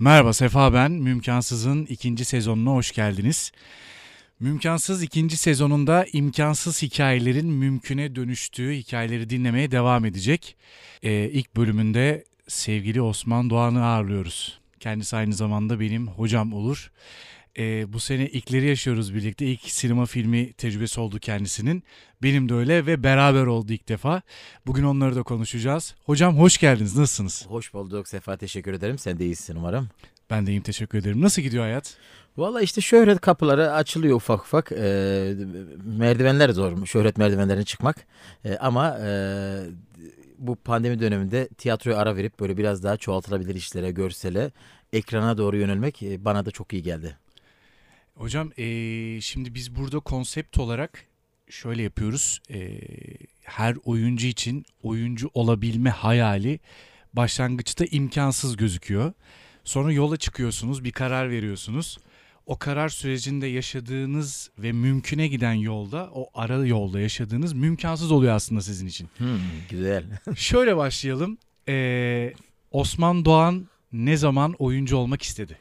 Merhaba Sefa ben. Mümkansız'ın ikinci sezonuna hoş geldiniz. Mümkansız ikinci sezonunda imkansız hikayelerin mümküne dönüştüğü hikayeleri dinlemeye devam edecek. Ee, ilk bölümünde sevgili Osman Doğan'ı ağırlıyoruz. Kendisi aynı zamanda benim hocam olur. Ee, bu sene ilkleri yaşıyoruz birlikte. İlk sinema filmi tecrübesi oldu kendisinin. Benim de öyle ve beraber oldu ilk defa. Bugün onları da konuşacağız. Hocam hoş geldiniz. Nasılsınız? Hoş bulduk Sefa teşekkür ederim. Sen de iyisin umarım. Ben de iyiyim teşekkür ederim. Nasıl gidiyor hayat? Valla işte şöhret kapıları açılıyor ufak ufak. Ee, merdivenler zor. Şöhret merdivenlerine çıkmak. Ee, ama e, bu pandemi döneminde tiyatroya ara verip böyle biraz daha çoğaltılabilir işlere, görsele, ekrana doğru yönelmek e, bana da çok iyi geldi. Hocam eee, şimdi biz burada konsept olarak şöyle yapıyoruz. Eee, her oyuncu için oyuncu olabilme hayali başlangıçta imkansız gözüküyor. Sonra yola çıkıyorsunuz, bir karar veriyorsunuz. O karar sürecinde yaşadığınız ve mümküne giden yolda, o ara yolda yaşadığınız mümkansız oluyor aslında sizin için. Hmm, güzel. Şöyle başlayalım. Eee, Osman Doğan ne zaman oyuncu olmak istedi?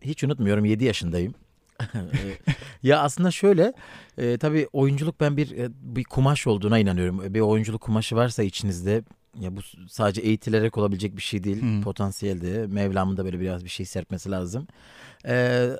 Hiç unutmuyorum 7 yaşındayım. Ya aslında şöyle e, tabii oyunculuk ben bir e, bir kumaş olduğuna inanıyorum. Bir oyunculuk kumaşı varsa içinizde ya bu sadece eğitilerek olabilecek bir şey değil. Hı. Potansiyelde Mevlam'ın da böyle biraz bir şey serpmesi lazım. Ee,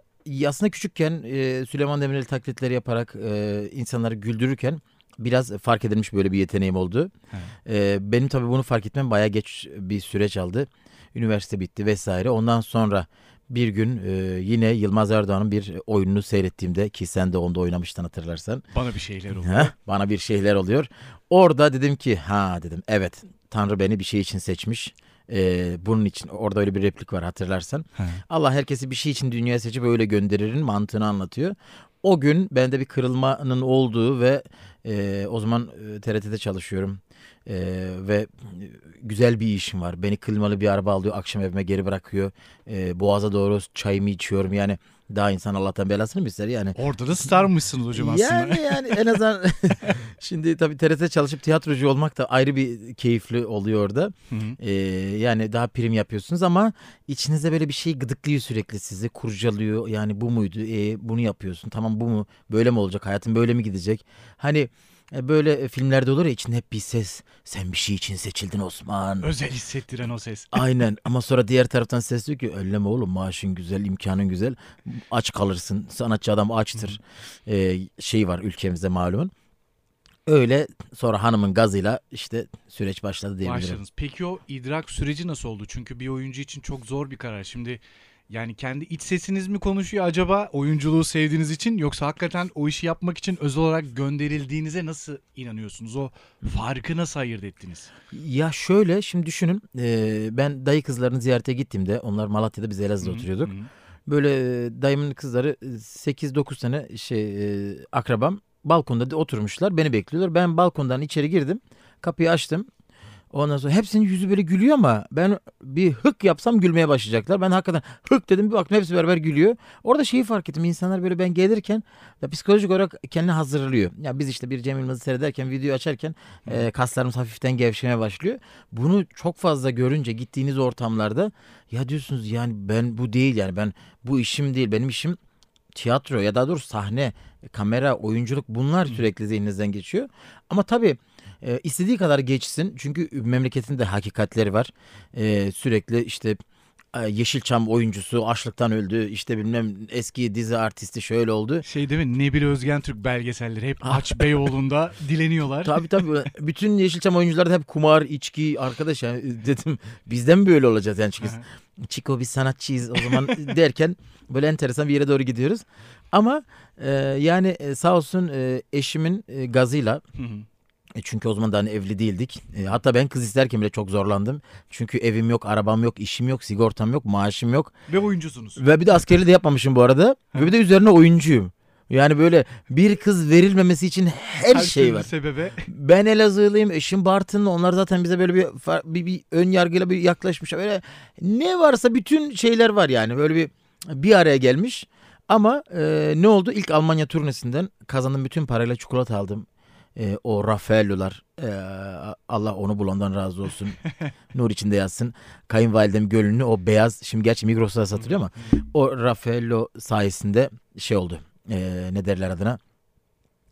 aslında küçükken e, Süleyman Demirel taklitleri yaparak e, insanları güldürürken biraz fark edilmiş böyle bir yeteneğim oldu. Evet. Ee, benim tabii bunu fark etmem bayağı geç bir süreç aldı. Üniversite bitti vesaire. Ondan sonra bir gün e, yine Yılmaz Erdoğan'ın bir oyununu seyrettiğimde ki sen de onda oynamıştın hatırlarsan. Bana bir şeyler oldu. Heh, bana bir şeyler oluyor. Orada dedim ki ha dedim evet Tanrı beni bir şey için seçmiş. Ee, bunun için orada öyle bir replik var hatırlarsan. He. Allah herkesi bir şey için dünyaya seçip öyle gönderirin mantığını anlatıyor. O gün bende bir kırılmanın olduğu ve e, o zaman e, TRT'de çalışıyorum. E, ve güzel bir işim var. Beni klimalı bir araba alıyor. Akşam evime geri bırakıyor. E, Boğaz'a doğru çayımı içiyorum. Yani daha insan Allah'tan belasını mı ister yani. Orada da starmışsınız hocam aslında. Yani yani en azından şimdi tabii TRT çalışıp tiyatrocu olmak da ayrı bir keyifli oluyor orada. Hı hı. Ee, yani daha prim yapıyorsunuz ama içinizde böyle bir şey gıdıklıyor sürekli sizi kurcalıyor. Yani bu muydu? E, bunu yapıyorsun. Tamam bu mu? Böyle mi olacak? Hayatın böyle mi gidecek? Hani e, böyle filmlerde olur ya içinde hep bir ses. Sen bir şey için seçildin Osman. Özel hissettiren o ses. Aynen ama sonra diğer taraftan ses diyor ki elleme oğlum maaşın güzel imkanın güzel aç kalırsın sanatçı adam açtır ee, şey var ülkemizde malumun. Öyle sonra hanımın gazıyla işte süreç başladı diyebilirim. Başladınız. Peki o idrak süreci nasıl oldu? Çünkü bir oyuncu için çok zor bir karar. Şimdi yani kendi iç sesiniz mi konuşuyor acaba oyunculuğu sevdiğiniz için yoksa hakikaten o işi yapmak için özel olarak gönderildiğinize nasıl inanıyorsunuz? O farkı nasıl ayırt ettiniz? Ya şöyle şimdi düşünün e, ben dayı kızlarını ziyarete gittiğimde onlar Malatya'da biz Elazığ'da Hı oturuyorduk. hı. Böyle e, dayımın kızları e, 8-9 sene şey e, akrabam balkonda da oturmuşlar beni bekliyorlar. Ben balkondan içeri girdim kapıyı açtım. Ondan sonra hepsinin yüzü böyle gülüyor ama ben bir hık yapsam gülmeye başlayacaklar. Ben hakikaten hık dedim bir baktım hepsi beraber gülüyor. Orada şeyi fark ettim insanlar böyle ben gelirken ya psikolojik olarak kendini hazırlıyor. Ya biz işte bir Cem Yılmaz'ı seyrederken video açarken e, kaslarımız hafiften gevşemeye başlıyor. Bunu çok fazla görünce gittiğiniz ortamlarda ya diyorsunuz yani ben bu değil yani ben bu işim değil benim işim tiyatro ya daha doğrusu sahne, kamera, oyunculuk bunlar sürekli zihninizden geçiyor. Ama tabii e, istediği kadar geçsin çünkü memleketin de hakikatleri var. E, sürekli işte e, Yeşilçam oyuncusu açlıktan öldü işte bilmem eski dizi artisti şöyle oldu. Şey değil mi? Nebil Özgen Türk belgeselleri hep Aç Beyoğlu'nda dileniyorlar. Tabii tabii bütün Yeşilçam oyuncular da hep kumar, içki arkadaş yani dedim bizden mi böyle olacağız yani çünkü. Çiko biz sanatçıyız o zaman derken böyle enteresan bir yere doğru gidiyoruz. Ama e, yani e, sağ olsun e, eşimin e, gazıyla Hı hı. E, çünkü o zaman da hani evli değildik. E, hatta ben kız isterken bile çok zorlandım. Çünkü evim yok, arabam yok, işim yok, sigortam yok, maaşım yok. Ve oyuncusunuz. Ve bir de askeri de yapmamışım bu arada. Ve bir de üzerine oyuncuyum. Yani böyle bir kız verilmemesi için her, şey türlü var. sebebe. Ben Elazığlıyım, eşim Bartınlı. Onlar zaten bize böyle bir, bir, bir ön yargıyla bir yaklaşmış. Böyle ne varsa bütün şeyler var yani. Böyle bir bir araya gelmiş. Ama e, ne oldu? İlk Almanya turnesinden kazandığım bütün parayla çikolata aldım. E, o Raffaello'lar e, Allah onu bulandan razı olsun. Nur içinde yatsın. Kayınvalidem gölünü o beyaz şimdi gerçi Migros'ta satılıyor ama o Raffaello sayesinde şey oldu. E, ne derler adına?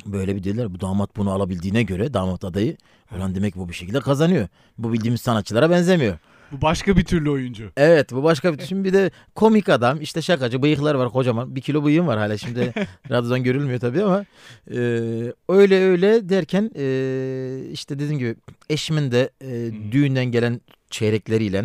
Böyle bir dediler bu damat bunu alabildiğine göre damat adayı ulan demek bu bir şekilde kazanıyor. Bu bildiğimiz sanatçılara benzemiyor. Bu başka bir türlü oyuncu. Evet bu başka bir şimdi bir de komik adam işte şakacı bıyıklar var kocaman bir kilo bıyığım var hala şimdi radyodan görülmüyor tabii ama e, öyle öyle derken e, işte dediğim gibi eşimin de e, düğünden gelen çeyrekleriyle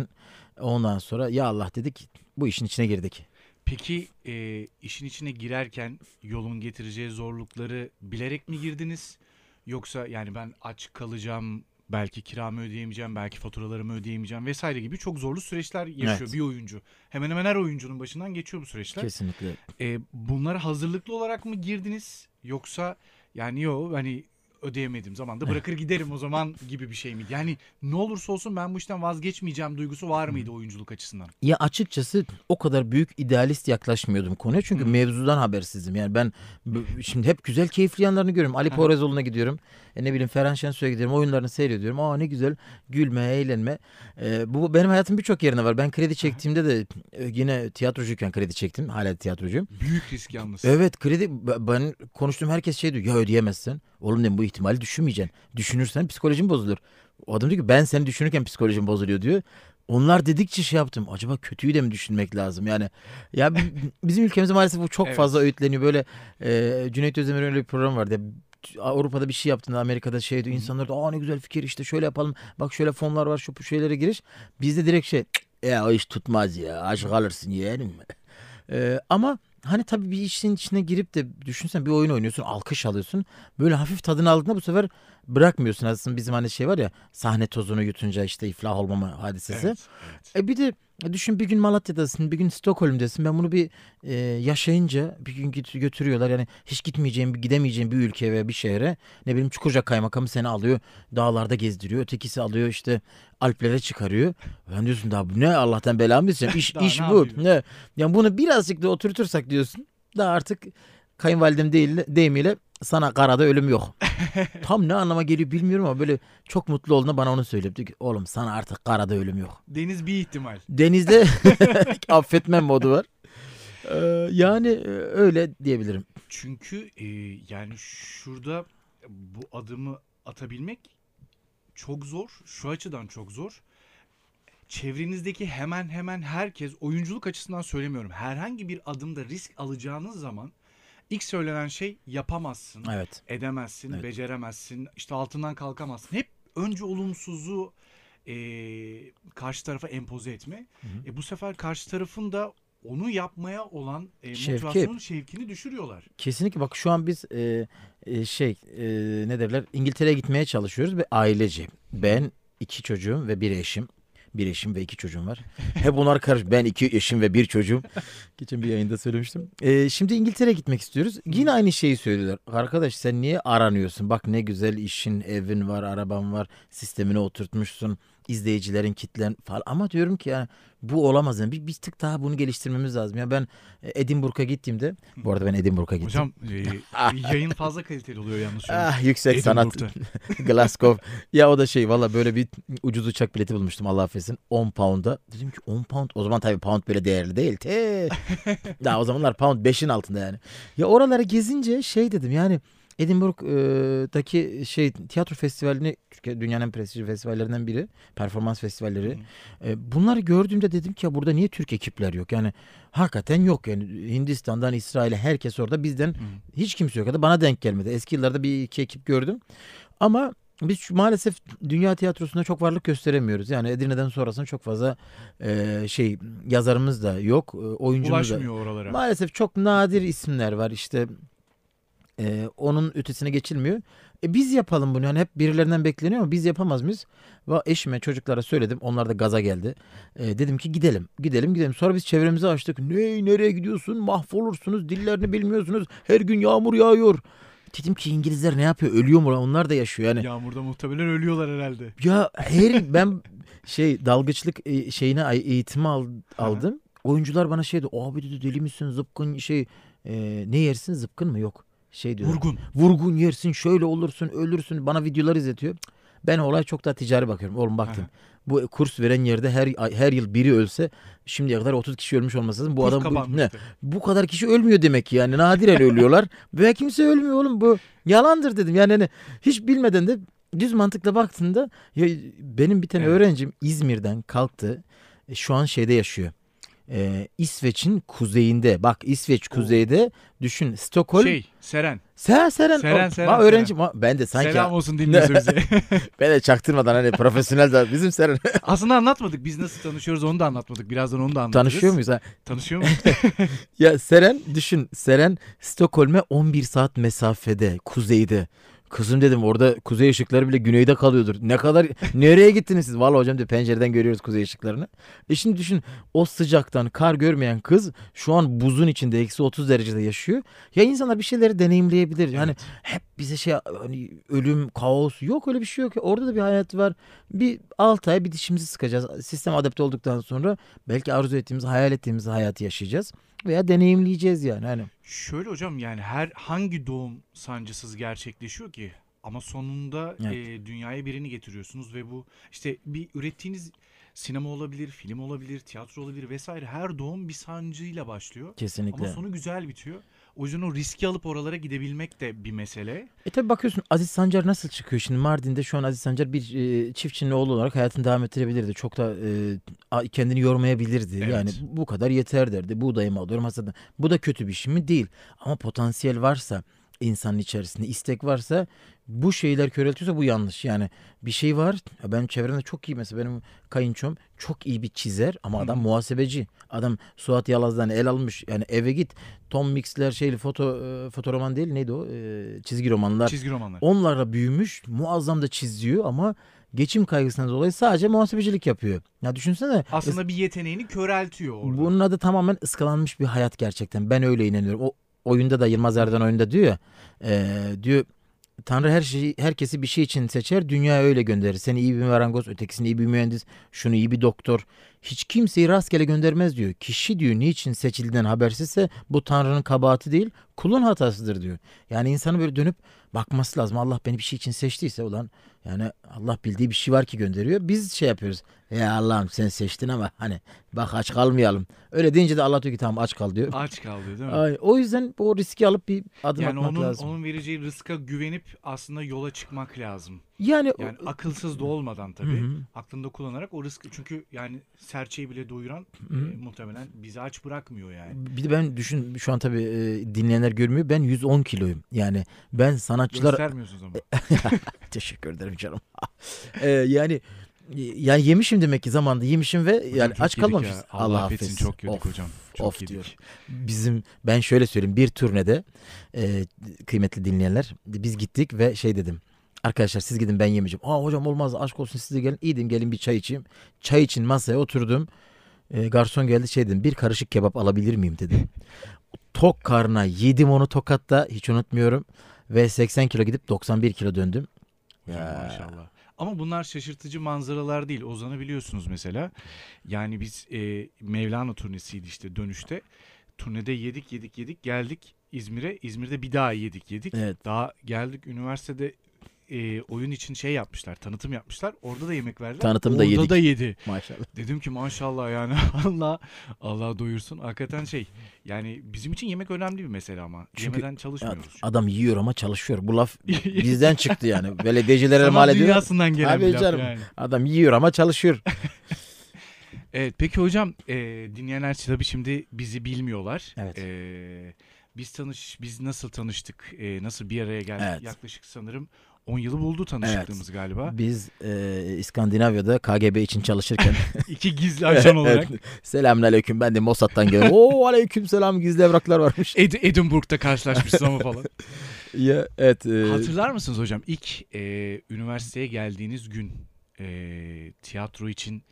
ondan sonra ya Allah dedik bu işin içine girdik. Peki e, işin içine girerken yolun getireceği zorlukları bilerek mi girdiniz? Yoksa yani ben aç kalacağım, belki kiramı ödeyemeyeceğim, belki faturalarımı ödeyemeyeceğim vesaire gibi çok zorlu süreçler yaşıyor Evet. bir oyuncu. Hemen hemen her oyuncunun başından geçiyor bu süreçler. Kesinlikle. E, bunlara hazırlıklı olarak mı girdiniz? Yoksa yani yo hani ödeyemediğim zaman da bırakır giderim o zaman gibi bir şey miydi? Yani ne olursa olsun ben bu işten vazgeçmeyeceğim duygusu var mıydı oyunculuk açısından? Ya açıkçası o kadar büyük idealist yaklaşmıyordum konuya çünkü mevzudan habersizdim. Yani ben şimdi hep güzel keyifli yanlarını görüyorum. Ali. Poyrazoğlu'na gidiyorum. E ne bileyim Ferhan Şensoy'a gidiyorum. Oyunlarını seyrediyorum. Aa ne güzel gülme, eğlenme. E, bu benim hayatım birçok yerine var. Ben kredi çektiğimde de e, yine tiyatrocuyken kredi çektim. Hala tiyatrocuyum. Büyük risk yalnız. Evet kredi ben konuştuğum herkes şey diyor. Ya ödeyemezsen. Oğlum dedim bu ihtimali düşünmeyeceksin. Düşünürsen psikolojin bozulur. O adam diyor ki ben seni düşünürken psikolojim bozuluyor diyor. Onlar dedikçe şey yaptım. Acaba kötüyü de mi düşünmek lazım? Yani ya bi- bizim ülkemizde maalesef bu çok Evet. fazla öğütleniyor. Böyle e, Cüneyt Özdemir'in öyle bir program vardı. Ya, Avrupa'da bir şey yaptığında Amerika'da şey diyor. İnsanlar da aa ne güzel fikir işte şöyle yapalım. Bak şöyle fonlar var şu şeylere giriş. Bizde direkt şey "Cık, ya o iş tutmaz ya. Aç kalırsın yeğenim. E, ama hani tabii bir işin içine girip de düşünsen bir oyun oynuyorsun alkış alıyorsun. Böyle hafif tadını aldığında bu sefer bırakmıyorsun. Aslında bizim hani şey var ya sahne tozunu yutunca işte iflah olmama hadisesi. Evet, evet. E bir de düşün bir gün Malatya'dasın, bir gün Stockholm'desin. Ben bunu bir e, yaşayınca bir gün git, götürüyorlar. Yani hiç gitmeyeceğim, bir gidemeyeceğim bir ülkeye veya bir şehre. Ne bileyim Çukurcak kaymakamı seni alıyor, dağlarda gezdiriyor. Ötekisi alıyor işte Alplere çıkarıyor. Ben diyorsun daha bu ne Allah'tan belamı isteyeceğim. İş, iş ne bu. yapayım? Ne? Yani bunu birazcık da oturtursak diyorsun. Daha artık kayınvalidem değil, deyimiyle sana karada ölüm yok. Tam ne anlama geliyor bilmiyorum ama böyle çok mutlu olduğunda bana onu söylüyor. Diyor ki oğlum sana artık karada ölüm yok. Deniz bir ihtimal. Denizde affetmem modu var. Ee, yani e, öyle diyebilirim. Çünkü e, yani şurada bu adımı atabilmek çok zor. Şu açıdan çok zor. Çevrenizdeki hemen hemen herkes oyunculuk açısından söylemiyorum. Herhangi bir adımda risk alacağınız zaman ilk söylenen şey yapamazsın, Evet. edemezsin, Evet. beceremezsin, işte altından kalkamazsın. Hep önce olumsuzu e, karşı tarafa empoze etme. Hı hı. E, bu sefer karşı tarafın da onu yapmaya olan e, Şevki. motivasyonun şevkini düşürüyorlar. Kesinlikle bak şu an biz e, e, şey e, ne derler İngiltere'ye gitmeye çalışıyoruz ve ailece. Ben iki çocuğum ve bir eşim. Bir eşim ve iki çocuğum var. Hep bunlar karış. Ben iki eşim ve bir çocuğum. Geçen bir yayında söylemiştim. E, şimdi İngiltere'ye gitmek istiyoruz. Yine aynı şeyi söylüyorlar. Arkadaş sen niye aranıyorsun? Bak ne güzel işin, evin var, araban var. Sistemine oturtmuşsun. İzleyicilerin kitlen falan. Ama diyorum ki yani bu olamaz. Yani bir, bir tık daha bunu geliştirmemiz lazım. Ya ben e, Edinburgh'a gittiğimde bu arada ben Edinburgh'a gittim. Hocam e, yayın fazla kaliteli oluyor yalnız. Ah yüksek sanat. Glasgow. ya o da şey valla böyle bir ucuz uçak bileti bulmuştum Allah affetsin. 10 pound'a. Dedim ki 10 pound. O zaman tabii pound böyle değerli değil. Te. Daha o zamanlar pound 5'in altında yani. Ya oraları gezince şey dedim yani Edinburgh'daki şey tiyatro festivalini Türkiye dünyanın en prestijli festivallerinden biri. Performans festivalleri. E, bunları gördüğümde dedim ki ya burada niye Türk ekipler yok? Yani hakikaten yok yani Hindistan'dan İsrail'e herkes orada bizden Hı. hiç kimse yok. Ya da bana denk gelmedi. Eski yıllarda bir iki ekip gördüm. Ama biz şu- maalesef dünya tiyatrosunda çok varlık gösteremiyoruz. Yani Edirne'den sonrasında çok fazla e, şey yazarımız da yok, e, oyuncumuz da. Ulaşmıyor oralara. Maalesef çok nadir isimler var işte. E, onun ötesine geçilmiyor. E, biz yapalım bunu. Yani hep birilerinden bekleniyor ama biz yapamaz mıyız? Ve eşime çocuklara söyledim. Onlar da gaza geldi. E, dedim ki gidelim. Gidelim gidelim. Sonra biz çevremizi açtık. Ne nereye gidiyorsun? Mahvolursunuz. Dillerini bilmiyorsunuz. Her gün yağmur yağıyor. Dedim ki İngilizler ne yapıyor? Ölüyor mu? Onlar da yaşıyor yani. Yağmurda muhtemelen ölüyorlar herhalde. Ya her ben şey dalgıçlık e, şeyine eğitimi al- aldım. Oyuncular bana şey dedi. Abi dedi deli misin zıpkın şey e, ne yersin zıpkın mı? Yok. Şey diyor. Vurgun. Vurgun yersin şöyle olursun ölürsün bana videolar izletiyor. Ben olay çok daha ticari bakıyorum. Oğlum baktım. Aha. Bu kurs veren yerde her her yıl biri ölse şimdiye kadar 30 kişi ölmüş olması lazım. Bu Kurs adam bu, ne? bu kadar kişi ölmüyor demek ki yani nadiren ölüyorlar ve kimse ölmüyor oğlum bu yalandır dedim. Yani hani hiç bilmeden de düz mantıkla baktığında ya benim bir tane Evet. öğrencim İzmir'den kalktı. E, Şu an şeyde yaşıyor. Ee, İsveç'in kuzeyinde. Bak İsveç kuzeyde. Düşün Stockholm. Şey Seren. Sen Seren. Seren, o- Seren, Bak öğrencim. ha, Ben de sanki Selam olsun dinliyorsa bize. ben de çaktırmadan hani profesyonel de bizim Seren. Aslında anlatmadık. Biz nasıl tanışıyoruz onu da anlatmadık. Birazdan onu da anlatırız. Tanışıyor muyuz ha? Tanışıyor muyuz? Ya Seren düşün. Seren Stockholm'e 11 saat mesafede, kuzeyde. Kızım dedim orada kuzey ışıkları bile güneyde kalıyordur. Ne kadar nereye gittiniz siz? Vallahi hocam diyor pencereden görüyoruz kuzey ışıklarını. E şimdi düşün o sıcaktan kar görmeyen kız şu an buzun içinde eksi 30 derecede yaşıyor. Ya insanlar bir şeyleri deneyimleyebilir. Yani Evet. hep bize şey hani ölüm, kaos yok öyle bir şey yok. Orada da bir hayat var. Bir 6 ay bir dişimizi sıkacağız. Sistem adapte olduktan sonra belki arzu ettiğimiz, hayal ettiğimiz hayatı yaşayacağız veya deneyimleyeceğiz yani. Hani Şöyle hocam yani her hangi doğum sancısız gerçekleşiyor ki? Ama sonunda Evet. e, dünyaya birini getiriyorsunuz ve bu işte bir ürettiğiniz sinema olabilir, film olabilir, tiyatro olabilir vesaire her doğum bir sancıyla başlıyor. kesinlikle. Ama sonu güzel bitiyor. O yüzden o riski alıp oralara gidebilmek de bir mesele. E tabi bakıyorsun Aziz Sancar nasıl çıkıyor şimdi Mardin'de şu an Aziz Sancar bir e, çiftçinin oğlu olarak hayatını devam ettirebilirdi. Çok da e, kendini yormayabilirdi. Evet. Yani bu kadar yeter derdi. Buğdayımı alıyorum hasadan. Bu da kötü bir şey mi? Değil. Ama potansiyel varsa insanın içerisinde istek varsa bu şeyler köreltiyorsa bu yanlış. Yani bir şey var. Ya benim çevremde çok iyi mesela benim kayınçom çok iyi bir çizer ama adam Hı. muhasebeci. Adam Suat Yalaz'dan el almış. Yani eve git Tom Mix'ler şeyli foto e, fotoroman değil neydi o? E, çizgi romanlar. Çizgi romanlar. Onlarla büyümüş, muazzam da çiziyor ama geçim kaygısından dolayı sadece muhasebecilik yapıyor. Ya düşünsene. Aslında bir yeteneğini köreltiyor orada. Bunun adı tamamen ıskalanmış bir hayat gerçekten. Ben öyle inanıyorum. O oyunda da Yılmaz Erdoğan oyunda diyor ya. e, diyor Tanrı her şeyi herkesi bir şey için seçer. Dünya öyle gönderir. Seni iyi bir marangoz, ötekisini iyi bir mühendis, şunu iyi bir doktor. Hiç kimseyi rastgele göndermez diyor. Kişi diyor niçin seçildiğinden habersizse bu Tanrı'nın kabahati değil, kulun hatasıdır diyor. Yani insanı böyle dönüp bakması lazım. Allah beni bir şey için seçtiyse ulan yani Allah bildiği bir şey var ki gönderiyor. Biz şey yapıyoruz. Ya Allah'ım sen seçtin ama hani bak aç kalmayalım. Öyle deyince de Allah diyor ki tamam aç kal diyor. Aç kaldı değil mi? Ay, o yüzden o riski alıp bir adım Yani atmak onun lazım. onun vereceği rızka güvenip aslında yola çıkmak lazım. Yani, Yani akılsız da olmadan tabii. Hı hı. Aklında kullanarak o rızkı çünkü yani serçeyi bile doyuran Hı hı. e, muhtemelen bizi aç bırakmıyor yani. bir de ben düşün şu an tabii e, dinleyenler görmüyor. Ben 110 kiloyum. Yani ben sanatçılar Göstermiyorsunuz ama. teşekkür ederim canım. E, yani yani yemişim demek ki zamanda yemişim ve Hocam yani aç kalmamışız. ya. Allah affetsin affetsin. çok yedik Of, hocam. Çok of yedik. diyor. Bizim ben şöyle söyleyeyim bir turnede e, kıymetli dinleyenler biz gittik ve şey dedim. Arkadaşlar siz gidin ben yemeyeceğim. Aa hocam olmaz aşk olsun siz de gelin. İyi dedim gelin bir çay içeyim. Çay için masaya oturdum. E, garson geldi şey dedim bir karışık kebap alabilir miyim dedim. Tok karna yedim onu tokatta hiç unutmuyorum. Ve 80 kilo gidip 91 kilo döndüm. Ya. maşallah. Ama bunlar şaşırtıcı manzaralar değil. Ozan'ı biliyorsunuz mesela. Yani biz e, Mevlana turnesiydi işte dönüşte. Turnede yedik yedik yedik geldik İzmir'e. İzmir'de bir daha yedik yedik. Evet. Daha geldik üniversitede e, oyun için şey yapmışlar. Tanıtım yapmışlar. Orada da yemek verdiler. Tanıtımda Orada yedik. da yedi. Maşallah. Dedim ki maşallah yani Allah Allah doyursun. Hakikaten şey yani bizim için yemek önemli bir mesele ama. Çünkü- Yemeden çalışmıyoruz. çünkü. adam yiyor ama çalışıyor. Bu laf bizden çıktı yani. Belediyecilere Sanat mal ediyor. dünyasından gelen bir laf canım. yani. Adam yiyor ama çalışıyor. Evet peki hocam e, dinleyenler tabii şimdi bizi bilmiyorlar. Evet. E, biz tanış biz nasıl tanıştık? e, nasıl bir araya geldik? Evet. Yaklaşık sanırım 10 yılı buldu tanışıklığımız galiba. Biz e, İskandinavya'da KGB için çalışırken İki gizli ajan olarak. Selamünaleyküm ben de Mossad'dan geliyorum. Oo aleyküm selam gizli evraklar varmış. Ed- Edinburgh'da karşılaşmışsın ama falan. ya evet. e, Hatırlar mısınız hocam ilk e, üniversiteye geldiğiniz gün e, tiyatro için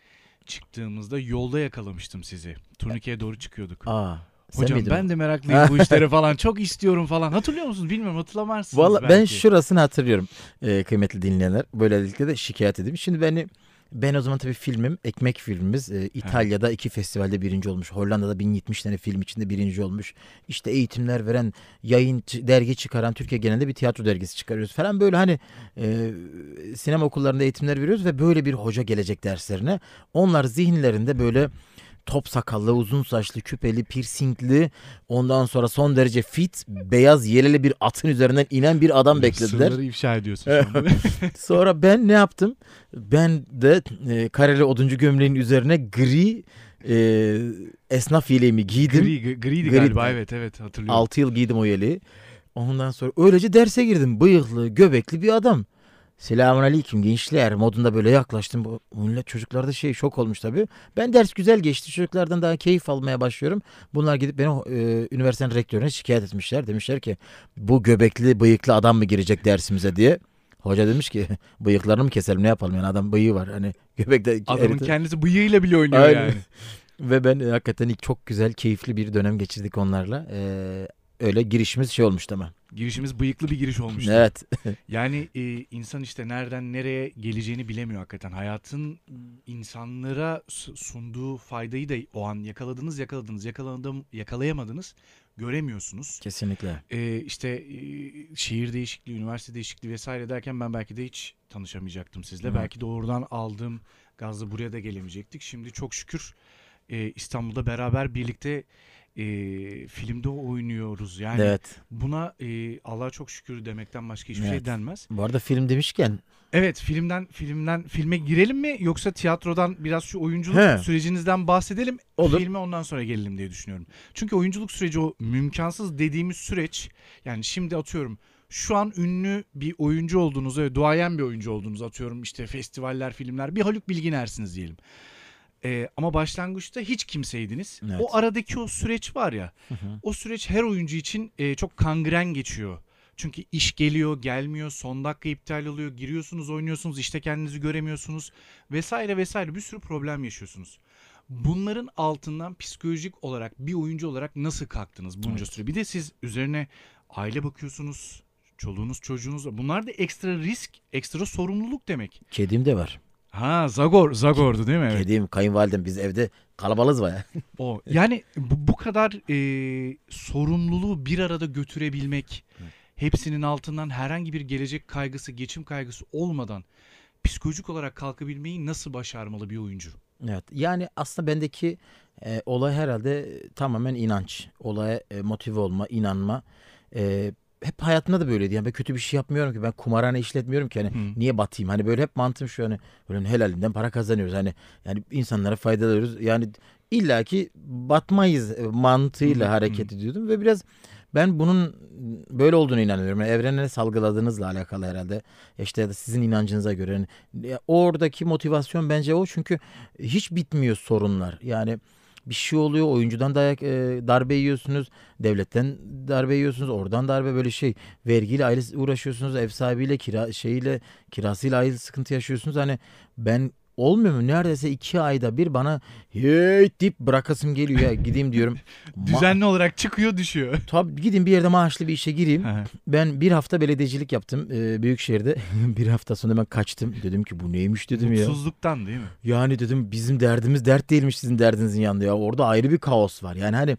çıktığımızda yolda yakalamıştım sizi. Turnikeye doğru çıkıyorduk. Aa, sen Hocam miydin ben o? de meraklıyım bu işlere falan. Çok istiyorum falan. Hatırlıyor musunuz? Bilmiyorum hatırlamazsınız Valla ben belki. şurasını hatırlıyorum e, kıymetli dinleyenler. Böylelikle de şikayet edeyim. Şimdi beni Ben o zaman tabii filmim, ekmek filmimiz. e, İtalya'da iki festivalde birinci olmuş. Hollanda'da 1070 tane film içinde birinci olmuş. İşte eğitimler veren, yayın, dergi çıkaran, Türkiye genelinde bir tiyatro dergisi çıkarıyoruz falan. Böyle hani e, sinema okullarında eğitimler veriyoruz ve böyle bir hoca gelecek derslerine. Onlar zihinlerinde böyle top sakallı, uzun saçlı, küpeli, piercingli, ondan sonra son derece fit, beyaz yeleli bir atın üzerinden inen bir adam beklediler. Sırları ifşa ediyorsun şu anda. Sonra ben ne yaptım? Ben de e, kareli oduncu gömleğin üzerine gri e, esnaf yeleğimi giydim. Gri, gri- griydi Gri. galiba evet evet hatırlıyorum. 6 yıl giydim o yeleği. Ondan sonra öylece derse girdim. Bıyıklı, göbekli bir adam. Selamun aleyküm gençler modunda böyle yaklaştım. Bu millet çocuklarda şey şok olmuş tabii. Ben ders güzel geçti. Çocuklardan daha keyif almaya başlıyorum. Bunlar gidip beni e, üniversitenin rektörüne şikayet etmişler. Demişler ki bu göbekli bıyıklı adam mı girecek dersimize diye. Hoca demiş ki bıyıklarını mı keselim ne yapalım yani adam bıyığı var. Hani göbekte Adamın eriti- kendisi bıyığıyla bile oynuyor Aynen. yani. Ve ben e, hakikaten ilk çok güzel, keyifli bir dönem geçirdik onlarla. Ee, öyle girişimiz şey olmuştu ama. Girişimiz bıyıklı bir giriş olmuştu. Evet. Yani e, insan işte nereden nereye geleceğini bilemiyor hakikaten. Hayatın insanlara su- sunduğu faydayı da o an yakaladınız yakaladınız yakaladım yakalayamadınız göremiyorsunuz. Kesinlikle. E, işte e, şehir değişikliği, üniversite değişikliği vesaire derken ben belki de hiç tanışamayacaktım sizle. Hı. Belki doğrudan aldığım gazla buraya da gelemeyecektik. Şimdi çok şükür e, İstanbul'da beraber birlikte e, filmde oynuyoruz. Yani evet. buna e, Allah'a çok şükür demekten başka hiçbir şey Evet. denmez. Bu arada film demişken Evet filmden filmden filme girelim mi yoksa tiyatrodan biraz şu oyunculuk He. sürecinizden bahsedelim. Olur. Filme ondan sonra gelelim diye düşünüyorum. Çünkü oyunculuk süreci o mümkansız dediğimiz süreç yani şimdi atıyorum şu an ünlü bir oyuncu olduğunuzu ve duayen bir oyuncu olduğunuzu atıyorum işte festivaller filmler bir Haluk Bilginer'siniz diyelim. Ee, ama başlangıçta hiç kimseydiniz. Evet. O aradaki o süreç var ya o süreç her oyuncu için e, çok kangren geçiyor. Çünkü iş geliyor, gelmiyor, son dakika iptal oluyor, giriyorsunuz, oynuyorsunuz, işte kendinizi göremiyorsunuz vesaire vesaire bir sürü problem yaşıyorsunuz. Bunların altından psikolojik olarak bir oyuncu olarak nasıl kalktınız bunca Evet. süre? Bir de siz üzerine aile bakıyorsunuz, çoluğunuz, çocuğunuz. Bunlar da ekstra risk, ekstra sorumluluk demek. kedim de var. Ha Zagor, Zagor'du değil mi? Evet. Kedim, kayınvalidem biz evde kalabalığız baya. O yani bu, bu kadar e, sorumluluğu bir arada götürebilmek, hepsinin altından herhangi bir gelecek kaygısı, geçim kaygısı olmadan psikolojik olarak kalkabilmeyi nasıl başarmalı bir oyuncu? Evet. Yani aslında bendeki e, olay herhalde tamamen inanç. Olaya e, motive olma, inanma. E, hep hayatımda da böyleydi. Yani ben kötü bir şey yapmıyorum ki. Ben kumarhane işletmiyorum ki. Hani Hı. niye batayım? Hani böyle hep mantığım şu hani böyle helalinden para kazanıyoruz. Hani yani insanlara faydalanıyoruz. Yani illaki batmayız e, mantığıyla Hı, hareket ediyordum ve biraz ben bunun böyle olduğunu inanıyorum. Yani evrene salgıladığınızla alakalı herhalde. İşte ya da sizin inancınıza göre. Yani ya oradaki motivasyon bence o çünkü hiç bitmiyor sorunlar. Yani bir şey oluyor. Oyuncudan dayak e, darbe yiyorsunuz. Devletten darbe yiyorsunuz. Oradan darbe böyle şey. Vergiyle ayrı uğraşıyorsunuz. Ev sahibiyle kira şeyiyle kirasıyla ayrı sıkıntı yaşıyorsunuz. Hani ben olmuyor mu neredeyse iki ayda bir bana hey deyip bırakasım geliyor ya gideyim diyorum. Düzenli olarak çıkıyor, düşüyor. Tabii gideyim bir yerde maaşlı bir işe gireyim. Ben bir hafta belediyecilik yaptım e, Büyükşehir'de. bir hafta sonra ben kaçtım. Dedim ki bu neymiş dedim ya. Mutsuzluktan değil mi? Yani dedim bizim derdimiz dert değilmiş sizin derdinizin yanında ya. Orada ayrı bir kaos var. Yani hani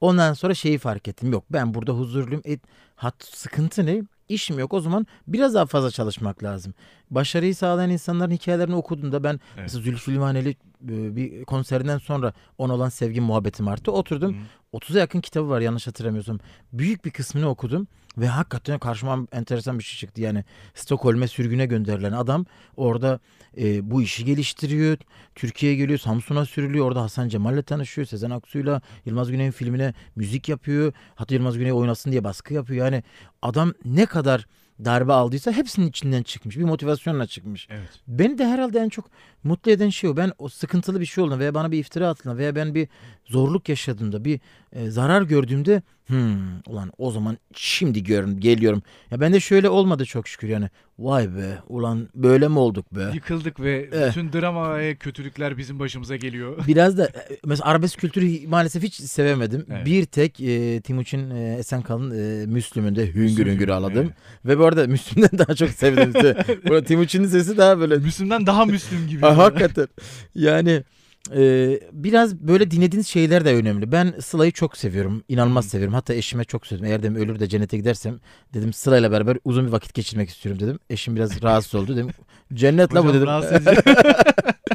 ondan sonra şeyi fark ettim. Yok ben burada huzurluyum. E, hat, sıkıntı ne? İşim yok. O zaman biraz daha fazla çalışmak lazım. Başarıyı sağlayan insanların hikayelerini okuduğumda ben Evet. mesela Zülfü Livaneli e, bir konserinden sonra ona olan sevgim muhabbetim arttı. Oturdum. Hı. 30'a yakın kitabı var yanlış hatırlamıyorsam. Büyük bir kısmını okudum ve hakikaten karşıma enteresan bir şey çıktı. Yani Stockholm'e sürgüne gönderilen adam orada e, bu işi geliştiriyor. Türkiye'ye geliyor, Samsun'a sürülüyor. Orada Hasan Cemal'le tanışıyor. Sezen Aksu'yla Yılmaz Güney'in filmine müzik yapıyor. Hatta Yılmaz Güney oynasın diye baskı yapıyor. Yani adam ne kadar darbe aldıysa hepsinin içinden çıkmış. Bir motivasyonla çıkmış. Evet. Beni de herhalde en çok mutlu eden şey o. Ben o sıkıntılı bir şey olduğunda veya bana bir iftira atıldığında veya ben bir zorluk yaşadığımda bir e, zarar gördüğümde hmm, ulan o zaman şimdi görün geliyorum. Ya ben de şöyle olmadı çok şükür yani. Vay be ulan böyle mi olduk be? Yıkıldık ve Evet. bütün drama ve kötülükler bizim başımıza geliyor. Biraz da e, mesela arabesk kültürü maalesef hiç sevemedim. Evet. Bir tek e, Timuçin e, Esenkal'ın e, Müslüm'ünde hüngür Müslüm hüngür ağladım. evet. Ve bu arada Müslüm'den daha çok sevdim. Burada Timuçin'in sesi daha böyle Müslüm'den daha Müslüm gibi. Ya hakikaten. Yani e, biraz böyle dinlediğiniz şeyler de önemli. Ben Sıla'yı çok seviyorum. İnanılmaz seviyorum. Hatta eşime çok söyledim. Eğer dedim ölür de cennete gidersem dedim Sıla'yla beraber uzun bir vakit geçirmek istiyorum dedim. Eşim biraz rahatsız oldu dedim. Cennet la bu dedim.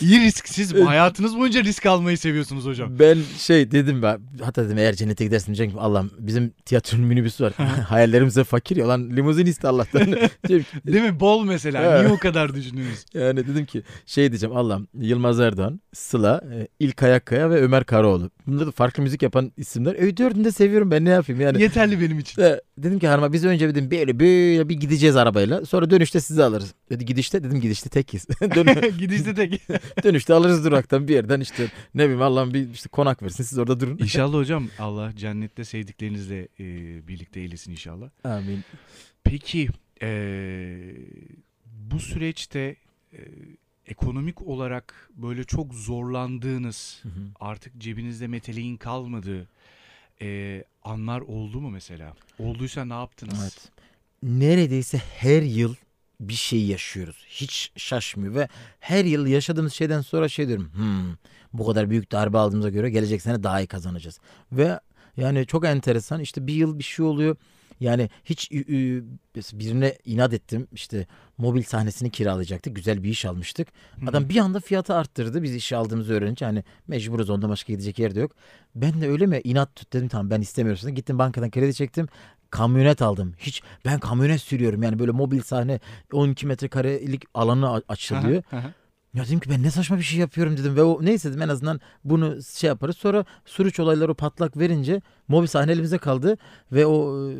İyi risk. Siz hayatınız boyunca risk almayı seviyorsunuz hocam. Ben şey dedim ben hatta dedim eğer cennete gidersin diyeceğim ki Allah'ım bizim tiyatronun minibüsü var. Hayallerimize fakir ya lan limuzin iste Allah'tan. Değil mi? Bol mesela. Niye o kadar düşünüyoruz? yani dedim ki şey diyeceğim Allah'ım Yılmaz Erdoğan, Sıla, e, İlkay Akkaya ve Ömer Karaoğlu. Bunlar da farklı müzik yapan isimler. E dördünü de seviyorum ben ne yapayım yani. Yeterli benim için. De, dedim ki hanıma biz önce dedim böyle böyle bir gideceğiz arabayla. Sonra dönüşte sizi alırız. Dedi gidişte dedim gidişte tekiz. Dön, Gidişte tek. dönüşte alırız duraktan bir yerden işte ne bileyim Allah'ım bir işte konak versin siz orada durun. İnşallah hocam Allah cennette sevdiklerinizle e, birlikte eylesin inşallah. Amin. Peki e, bu süreçte e, ekonomik olarak böyle çok zorlandığınız Hı hı. artık cebinizde meteliğin kalmadığı e, anlar oldu mu mesela? Olduysa ne yaptınız? Evet. Neredeyse her yıl bir şey yaşıyoruz. Hiç şaşmıyor ve her yıl yaşadığımız şeyden sonra şey diyorum. Hmm, bu kadar büyük darbe aldığımıza göre gelecek sene daha iyi kazanacağız. Ve yani çok enteresan işte bir yıl bir şey oluyor. Yani hiç birine inat ettim. İşte mobil sahnesini kiralayacaktık. Güzel bir iş almıştık. Adam bir anda fiyatı arttırdı. Biz işi aldığımızı öğrenince hani mecburuz onda başka gidecek yer de yok. Ben de öyle mi inat tut dedim tamam ben istemiyorum. Gittim bankadan kredi çektim. Kamyonet aldım. Hiç ben kamyonet sürüyorum yani böyle mobil sahne 12 metrekarelik alanı açılıyor. Aha, aha. Ya dedim ki ben ne saçma bir şey yapıyorum dedim ve o neyse dedim en azından bunu şey yaparız. Sonra Suruç olayları patlak verince mobil sahne elimize kaldı ve o e,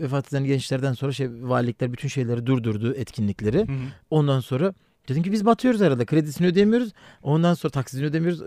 vefat eden gençlerden sonra şey valilikler bütün şeyleri durdurdu etkinlikleri. Hı hı. Ondan sonra dedim ki biz batıyoruz herhalde. Kredisini ödeyemiyoruz. Ondan sonra taksitini ödemiyoruz.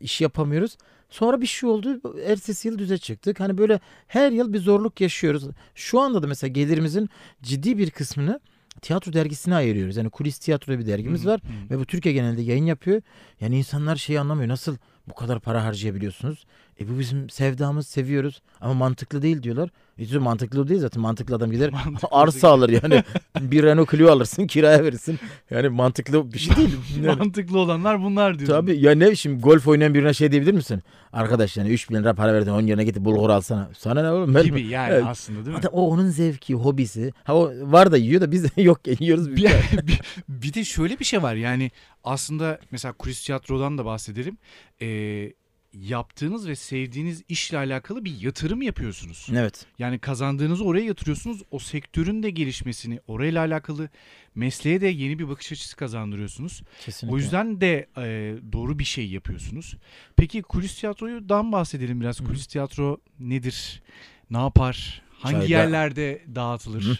iş yapamıyoruz. Sonra bir şey oldu. Ertesi yıl düze çıktık. Hani böyle her yıl bir zorluk yaşıyoruz. Şu anda da mesela gelirimizin ciddi bir kısmını tiyatro dergisine ayırıyoruz. Yani kulis tiyatro bir dergimiz Hı hı, var. hı. Ve bu Türkiye genelinde yayın yapıyor. Yani insanlar şeyi anlamıyor. Nasıl bu kadar para harcayabiliyorsunuz? E bu bizim sevdamız, seviyoruz. Ama mantıklı değil diyorlar. Diyor, mantıklı değil zaten. Mantıklı adam gider Mantıklı arsa alır yani. bir Renault Clio alırsın kiraya verirsin. Yani mantıklı bir şey değil. Yani, Mantıklı olanlar bunlar diyor. tabii ya ne şimdi golf oynayan birine şey diyebilir misin? Arkadaş yani 3 bin lira para verdin onun yerine git bulgur alsana. Sana ne oğlum? Ben, Gibi yani Evet. aslında değil mi? Hatta o onun zevki, hobisi. Ha o var da yiyor da biz yok yiyoruz. bir, bir, bir de şöyle bir şey var yani aslında mesela kulis tiyatrodan da bahsedelim. Ee, yaptığınız ve sevdiğiniz işle alakalı bir yatırım yapıyorsunuz. Evet. Yani kazandığınızı oraya yatırıyorsunuz. O sektörün de gelişmesini, orayla alakalı mesleğe de yeni bir bakış açısı kazandırıyorsunuz. Kesinlikle. O yüzden de e, doğru bir şey yapıyorsunuz. Peki kulis tiyatrodan bahsedelim biraz. Hı. Kulis tiyatro nedir? Ne yapar? Hangi Çayda- yerlerde dağıtılır? Hı.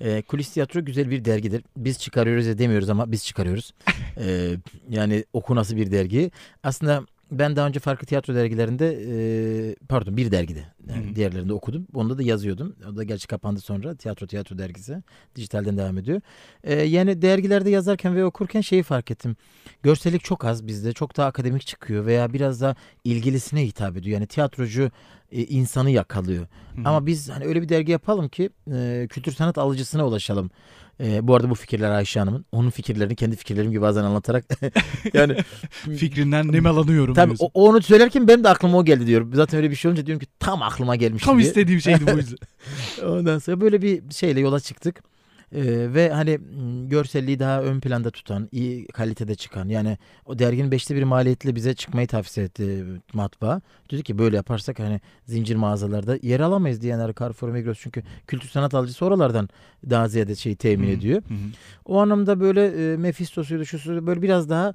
E, Kulis Tiyatro güzel bir dergidir. Biz çıkarıyoruz ya demiyoruz ama biz çıkarıyoruz. E, yani okunası bir dergi. Aslında ben daha önce farklı tiyatro dergilerinde e, pardon bir dergide yani diğerlerinde okudum. Onda da yazıyordum. O da gerçi kapandı sonra. Tiyatro Tiyatro dergisi. Dijitalden devam ediyor. E, yani dergilerde yazarken ve okurken şeyi fark ettim. Görsellik çok az bizde. Çok daha akademik çıkıyor veya biraz da ilgilisine hitap ediyor. Yani tiyatrocu e, insanı yakalıyor. Hı hı. Ama biz hani öyle bir dergi yapalım ki e, kültür sanat alıcısına ulaşalım. E, bu arada bu fikirler Ayşe Hanım'ın. Onun fikirlerini kendi fikirlerim gibi bazen anlatarak yani Fikrinden nemalanıyorum tabii diyorsun. o- onu söylerken benim de aklıma o geldi diyorum. Zaten öyle bir şey olunca diyorum ki tam aklıma gelmiş Tam diye. istediğim şeydi bu yüzden. Ondan sonra böyle bir şeyle yola çıktık. Ee, ve hani görselliği daha ön planda tutan, iyi kalitede çıkan yani o derginin beşte bir maliyetle bize çıkmayı tavsiye etti matbaa. Dedi ki böyle yaparsak hani zincir mağazalarda yer alamayız diyenler Carrefour Migros çünkü kültür sanat alıcısı oralardan daha ziyade şey temin ediyor. O anlamda böyle e, Mephisto'suydu şusu böyle biraz daha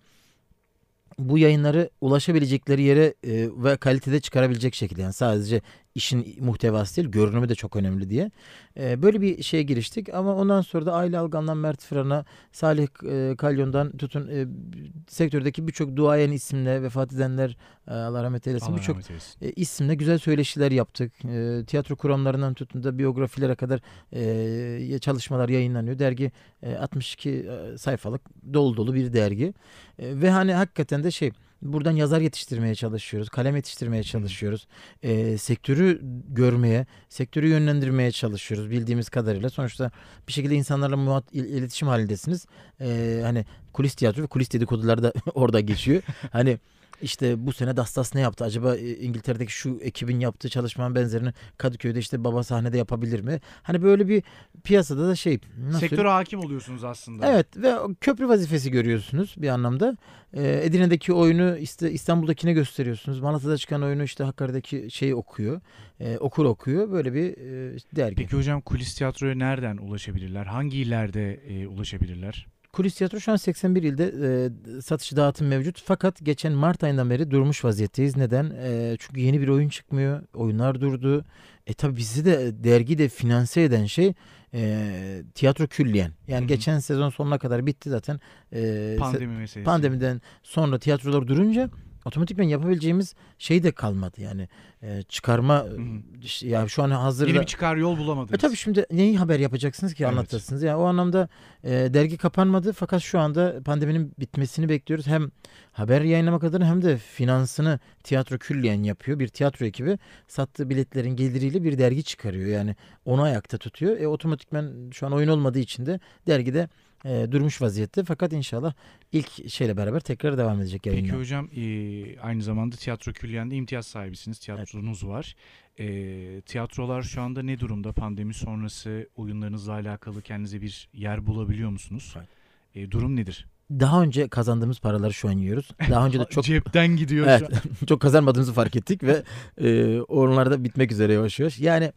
bu yayınları ulaşabilecekleri yere e, ve kalitede çıkarabilecek şekilde yani sadece işin muhtevası değil görünümü de çok önemli diye E, böyle bir şeye giriştik ama ondan sonra da Aile Algan'dan Mert Fıran'a Salih e, Kalyon'dan tutun e, sektördeki birçok duayen isimle vefat edenler e, Allah rahmet eylesin birçok e, isimle güzel söyleşiler yaptık. E, tiyatro kuramlarından tutun da biyografilere kadar e, çalışmalar yayınlanıyor. Dergi e, 62 e, sayfalık dolu dolu bir dergi. E, ve hani hakikaten de şey buradan yazar yetiştirmeye çalışıyoruz. Kalem yetiştirmeye çalışıyoruz. E, sektörü görmeye, sektörü yönlendirmeye çalışıyoruz bildiğimiz kadarıyla. Sonuçta bir şekilde insanlarla muhat- il- iletişim halindesiniz. E, hani kulis tiyatro ve kulis dedikoduları da orada geçiyor. Hani işte bu sene Dastas ne yaptı? Acaba e, İngiltere'deki şu ekibin yaptığı çalışmanın benzerini Kadıköy'de işte baba sahnede yapabilir mi? Hani böyle bir piyasada da şey nasıl Sektöre hakim oluyorsunuz aslında. Evet ve köprü vazifesi görüyorsunuz bir anlamda. Ee, Edirne'deki oyunu işte İstanbul'dakine gösteriyorsunuz. Malatya'da çıkan oyunu işte Hakkari'deki şeyi okuyor. Ee, okur okuyor. Böyle bir e, dergi. Peki hocam kulis tiyatroya nereden ulaşabilirler? Hangi illerde e, ulaşabilirler? Kulis Tiyatro şu an 81 ilde e, satış dağıtım mevcut. Fakat geçen Mart ayından beri durmuş vaziyetteyiz. Neden? E, çünkü yeni bir oyun çıkmıyor. Oyunlar durdu. E tabi bizi de dergi de finanse eden şey e, tiyatro külliyen. Yani Hı hı. geçen sezon sonuna kadar bitti zaten. E, Pandemi meselesi. pandemiden sonra tiyatrolar durunca otomatikman yapabileceğimiz şey de kalmadı. Yani e, çıkarma Hı hı. ya şu an hazırda Yeni bir çıkar yol bulamadınız. e tabii şimdi neyi haber yapacaksınız ki Evet. anlatırsınız. Yani o anlamda e, dergi kapanmadı fakat şu anda pandeminin bitmesini bekliyoruz. Hem haber yayınlamak adına hem de finansını tiyatro külliyen yapıyor. Bir tiyatro ekibi sattığı biletlerin geliriyle bir dergi çıkarıyor. Yani onu ayakta tutuyor. E otomatikman şu an oyun olmadığı için de dergide e, durmuş vaziyette. Fakat inşallah ilk şeyle beraber tekrar devam edecek yayınlar. Peki hocam e, aynı zamanda tiyatro külliyende imtiyaz sahibisiniz. Tiyatronuz var. E, tiyatrolar şu anda ne durumda? Pandemi sonrası oyunlarınızla alakalı kendinize bir yer bulabiliyor musunuz? Evet. E, durum nedir? Daha önce kazandığımız paraları şu an yiyoruz. Daha önce de çok Cepten gidiyor Evet. çok kazanmadığımızı fark ettik ve e, onlar da bitmek üzere yavaş yavaş. Yani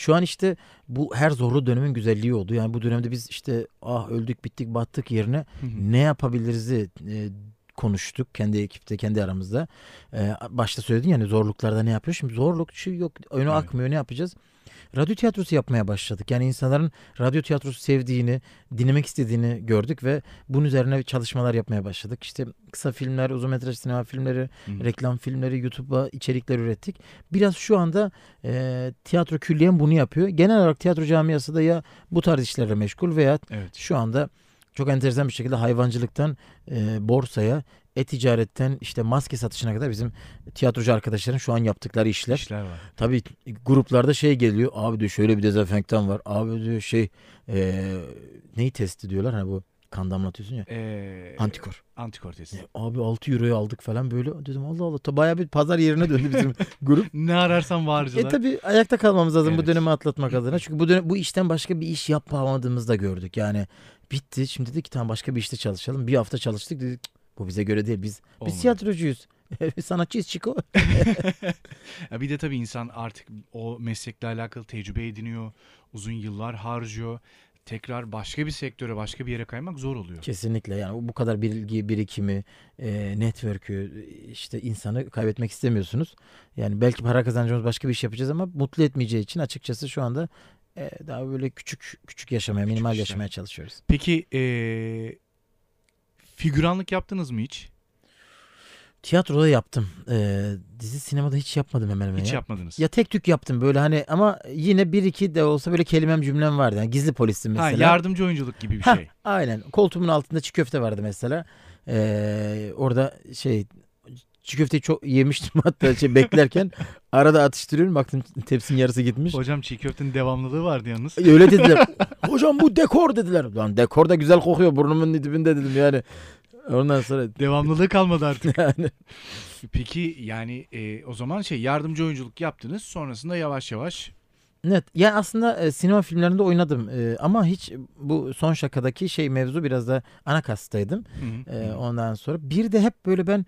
şu an işte bu her zorlu dönemin güzelliği oldu. Yani bu dönemde biz işte ah öldük bittik battık yerine Hı hı. ne yapabiliriz'i e, konuştuk kendi ekipte kendi aramızda. E, başta söyledin yani zorluklarda ne yapıyor? Şimdi zorluk şu yok önü Evet. akmıyor ne yapacağız? Radyo tiyatrosu yapmaya başladık. Yani insanların radyo tiyatrosu sevdiğini, dinlemek istediğini gördük ve bunun üzerine çalışmalar yapmaya başladık. İşte kısa filmler, uzun metraj sinema filmleri, hı. reklam filmleri, YouTube'a içerikler ürettik. Biraz şu anda e, tiyatro külliyen bunu yapıyor. Genel olarak tiyatro camiası da ya bu tarz işlerle meşgul veya Evet. şu anda çok enteresan bir şekilde hayvancılıktan e, borsaya, e-ticaretten işte maske satışına kadar bizim tiyatrocu arkadaşların şu an yaptıkları işler. İşler var. Tabii gruplarda şey geliyor. Abi diyor şöyle bir dezenfektan var. Abi diyor şey e, neyi testi diyorlar hani bu kan damlatıyorsun ya. E, Antikor. Antikor testi. E, Abi 6 euroya aldık falan böyle. Dedim Allah Allah. Bayağı bir pazar yerine döndü bizim grup. Ne ararsan varcılar. E tabi ayakta kalmamız lazım bu Evet. dönemi atlatmak adına. Çünkü bu dönem, bu işten başka bir iş yapamadığımızı da gördük. Yani bitti. Şimdi dedik ki tamam başka bir işte çalışalım. Bir hafta çalıştık dedik "Cık, bu bize göre değil. Biz biz Olmadı. tiyatrocuyuz. Biz Sanatçıyız Çiko. Ya bir de tabii insan artık o meslekle alakalı tecrübe ediniyor. Uzun yıllar harcıyor. Tekrar başka bir sektöre, başka bir yere kaymak zor oluyor. Kesinlikle yani bu kadar bilgi birikimi, e, network'ü işte insanı kaybetmek istemiyorsunuz. Yani belki para kazanacağımız başka bir iş yapacağız ama mutlu etmeyeceği için açıkçası şu anda e, daha böyle küçük küçük yaşamaya, minimal işler. yaşamaya çalışıyoruz. Peki eee figüranlık yaptınız mı hiç? Tiyatroda yaptım. E, dizi sinemada hiç yapmadım hemen hemen Hiç ya. yapmadınız. Ya tek tük yaptım böyle hani ama yine bir iki de olsa böyle kelimem cümlem vardı. Yani gizli polistim ha, mesela. yardımcı oyunculuk gibi bir Hah, şey. Aynen. Koltuğumun altında çiğ köfte vardı mesela. Ee, orada şey çiğ köfteyi çok yemiştim hatta şey beklerken arada atıştırıyorum baktım tepsinin yarısı gitmiş. Hocam çiğ köftenin devamlılığı vardı yalnız. Öyle dediler. Hocam bu dekor dediler. Lan dekor da güzel kokuyor burnumun dibinde dedim yani. Ondan sonra Devamlılığı kalmadı artık. yani Peki yani e, o zaman şey yardımcı oyunculuk yaptınız. Sonrasında yavaş yavaş net. Ya aslında e, sinema filmlerinde oynadım E, ama hiç bu son şakadaki şey mevzu biraz da ana kastaydım. Hı hı, hı. ondan sonra bir de hep böyle ben e,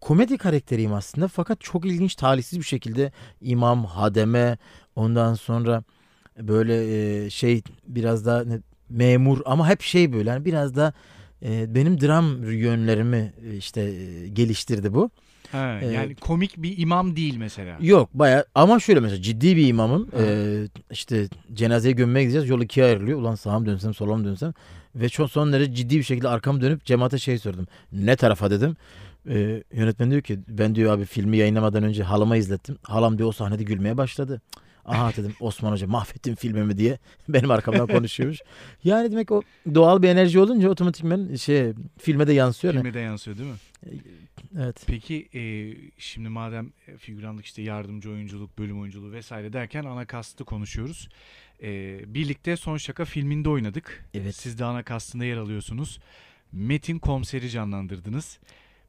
komedi karakteriyim aslında fakat çok ilginç talihsiz bir şekilde imam, hademe ondan sonra böyle e, şey biraz da ne- memur ama hep şey böyle yani biraz da e, benim dram yönlerimi e, işte e, geliştirdi bu. Ha, e, yani komik bir imam değil mesela. Yok baya ama şöyle mesela ciddi bir imamım. Ha. Ee, işte cenazeye gömmeye gideceğiz. Yol ikiye ayrılıyor. Ulan sağa mı dönsem sola mı dönsem. Ve çok son derece ciddi bir şekilde arkamı dönüp cemaate şey sordum. Ne tarafa dedim. Ee, yönetmen diyor ki ben diyor abi filmi yayınlamadan önce halama izlettim. Halam diyor o sahnede gülmeye başladı. Aha dedim Osman Hoca mahvettin filmimi diye benim arkamdan konuşuyormuş. Yani demek o doğal bir enerji olunca otomatikman şey filme de yansıyor. Filme de yansıyor değil mi? Evet. Peki e, şimdi madem figüranlık işte yardımcı oyunculuk, bölüm oyunculuğu vesaire derken ana kastı konuşuyoruz. E, birlikte Son Şaka filminde oynadık. Evet. Siz de ana kastında yer alıyorsunuz. Metin Komiser'i canlandırdınız.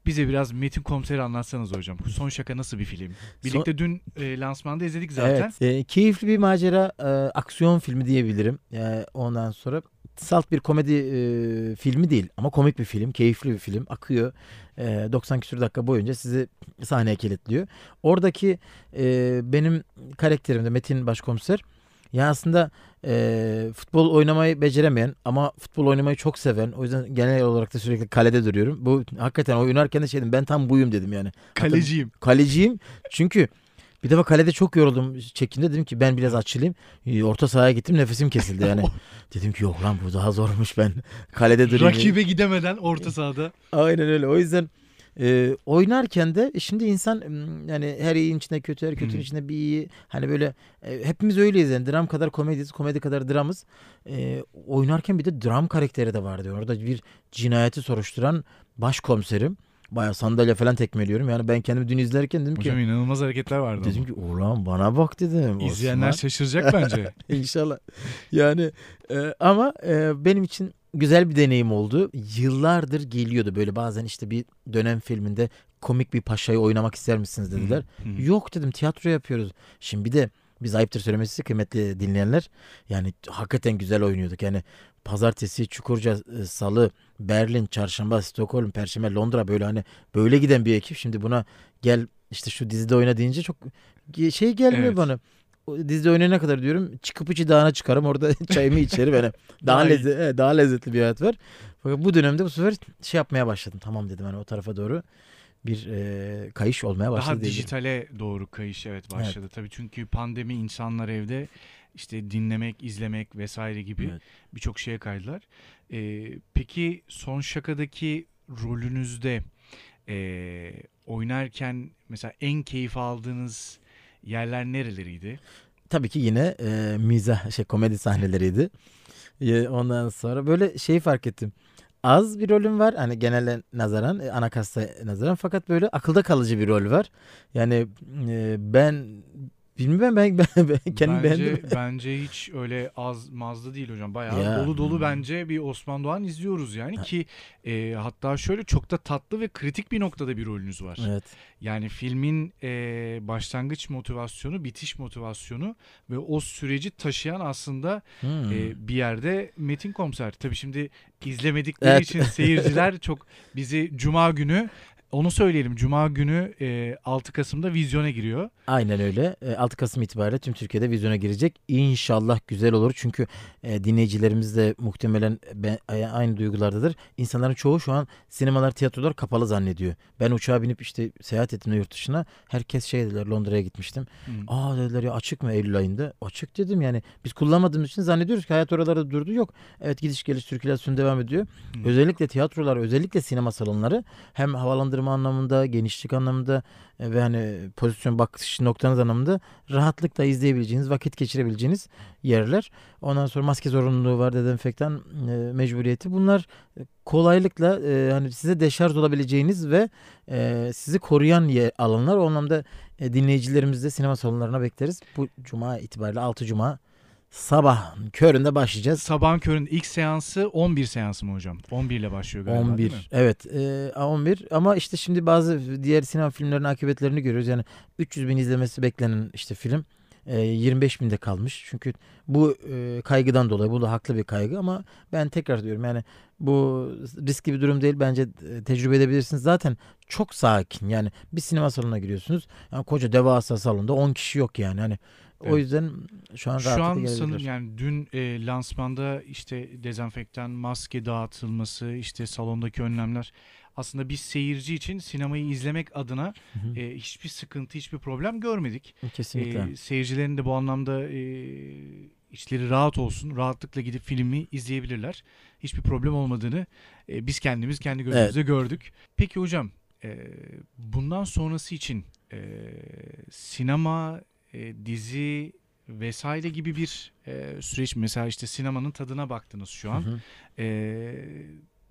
Bize biraz Metin Komiser'i anlatsanız hocam. Bu Son Şaka nasıl bir film? Birlikte dün e, lansmanda izledik zaten. Evet. e, keyifli bir macera e, aksiyon filmi diyebilirim. E, ondan sonra salt bir komedi e, filmi değil ama komik bir film, keyifli bir film. Akıyor. E, 90 küsur dakika boyunca sizi sahneye kilitliyor. Oradaki e, benim karakterimde Metin Başkomiser ya aslında e, futbol oynamayı beceremeyen ama futbol oynamayı çok seven. O yüzden genel olarak da sürekli kalede duruyorum. Bu hakikaten oynarken de şey dedim ben tam buyum dedim yani. Kaleciyim. Kaleciyim çünkü bir defa kalede çok yoruldum çekimde dedim ki ben biraz açılayım. Ee, Orta sahaya gittim nefesim kesildi yani. dedim ki yok lan bu daha zormuş ben kalede durayım. Rakibe gidemeden orta sahada. Aynen öyle. O yüzden e, oynarken de e, şimdi insan yani her iyiyin içinde kötü, her kötünün içinde bir iyi. Hani böyle e, hepimiz öyleyiz yani. Dram kadar komediyiz, komedi kadar dramız. E, oynarken bir de dram karakteri de vardı. Orada bir cinayeti soruşturan başkomiserim. Bayağı sandalye falan tekmeliyorum. Yani ben kendimi dün izlerken dedim Hocam ki inanılmaz hareketler vardı. ama. dedim ki ulan bana bak dedim. İzleyenler Osman." şaşıracak bence. İnşallah. Yani e, ama e, benim için güzel bir deneyim oldu. Yıllardır geliyordu böyle bazen işte bir dönem filminde komik bir paşayı oynamak ister misiniz dediler. Yok dedim tiyatro yapıyoruz. Şimdi bir de biz ayıptır söylemesi kıymetli dinleyenler. Yani hakikaten güzel oynuyorduk. Yani pazartesi, Çukurca, e, Salı, Berlin, Çarşamba, Stockholm, Perşembe, Londra böyle hani böyle giden bir ekip. Şimdi buna gel işte şu dizide oyna deyince çok şey gelmiyor Evet. bana. Dizide oynayana kadar diyorum çıkıp içi dağına çıkarım orada çayımı içerim yani daha lezzetli daha lezzetli bir hayat var. Fakat bu dönemde bu sefer şey yapmaya başladım. Tamam dedim hani o tarafa doğru bir e, kayış olmaya başladı. Daha dijitale doğru kayış evet başladı. Tabii çünkü pandemi insanlar evde işte dinlemek, izlemek vesaire gibi Evet. birçok şeye kaydılar. Ee, peki son şakadaki rolünüzde ee, oynarken mesela en keyif aldığınız yerler nereleriydi? Tabii ki yine e, mizah şey komedi sahneleriydi. Ondan sonra böyle şeyi fark ettim. Az bir rolüm var hani genele nazaran, e, ana kasta nazaran fakat böyle akılda kalıcı bir rol var. Yani e, ben bilmiyorum ben, ben, ben kendim bence, beğendim. bence hiç öyle az mazlı değil hocam. Bayağı Ya. dolu dolu Hmm. bence bir Osman Doğan izliyoruz yani Ha. ki e, hatta şöyle çok da tatlı ve kritik bir noktada bir rolünüz var. Evet. Yani filmin e, başlangıç motivasyonu, bitiş motivasyonu ve o süreci taşıyan aslında Hmm. e, bir yerde Metin Komiser. Tabii şimdi izlemedikleri Evet. için seyirciler çok bizi Cuma günü onu söyleyelim. Cuma günü e, 6 Kasım'da vizyona giriyor. Aynen öyle. E, 6 Kasım itibariyle tüm Türkiye'de vizyona girecek. İnşallah güzel olur. Çünkü e, dinleyicilerimiz de muhtemelen ben, e, aynı duygulardadır. İnsanların çoğu şu an sinemalar, tiyatrolar kapalı zannediyor. Ben uçağa binip işte seyahat ettim yurt dışına. Herkes şey dediler Londra'ya gitmiştim. Hı. Aa dediler ya açık mı Eylül ayında? Açık dedim yani. Biz kullanmadığımız için zannediyoruz ki hayat oralarda durdu. Yok. Evet gidiş geliş sirkülasyon devam ediyor. Hı. Özellikle tiyatrolar, özellikle sinema salonları hem havalandırma anlamında, genişlik anlamında e, ve hani pozisyon bakış noktanız anlamında rahatlıkla izleyebileceğiniz, vakit geçirebileceğiniz yerler. Ondan sonra maske zorunluluğu var, dezenfektan e, mecburiyeti. Bunlar e, kolaylıkla e, hani size deşarj olabileceğiniz ve e, sizi koruyan yer, alanlar. O anlamda e, dinleyicilerimizi de sinema salonlarına bekleriz. Bu cuma itibariyle 6 cuma sabah köründe başlayacağız. Sabahın körün ilk seansı 11 seansı mı hocam? 11 ile başlıyor galiba 11. değil mi? Evet e, 11 ama işte şimdi bazı diğer sinema filmlerinin akıbetlerini görüyoruz. Yani 300 bin izlemesi beklenen işte film e, 25 binde kalmış. Çünkü bu e, kaygıdan dolayı bu da haklı bir kaygı ama ben tekrar diyorum yani bu riskli bir durum değil. Bence e, tecrübe edebilirsiniz. Zaten çok sakin yani bir sinema salonuna giriyorsunuz. Yani koca devasa salonda 10 kişi yok yani. Hani o Evet. yüzden şu an Şu an sanırım yani dün e, lansmanda işte dezenfektan, maske dağıtılması, işte salondaki önlemler aslında biz seyirci için sinemayı izlemek adına Hı hı. e, hiçbir sıkıntı, hiçbir problem görmedik. Kesinlikle. E, seyircilerin de bu anlamda e, içleri rahat olsun, rahatlıkla gidip filmi izleyebilirler. Hiçbir problem olmadığını e, biz kendimiz kendi gözümüzle gördük. Peki hocam, e, bundan sonrası için e, sinema, e, dizi vesaire gibi bir e, süreç. Mesela işte sinemanın tadına baktınız şu an. Hı hı. E,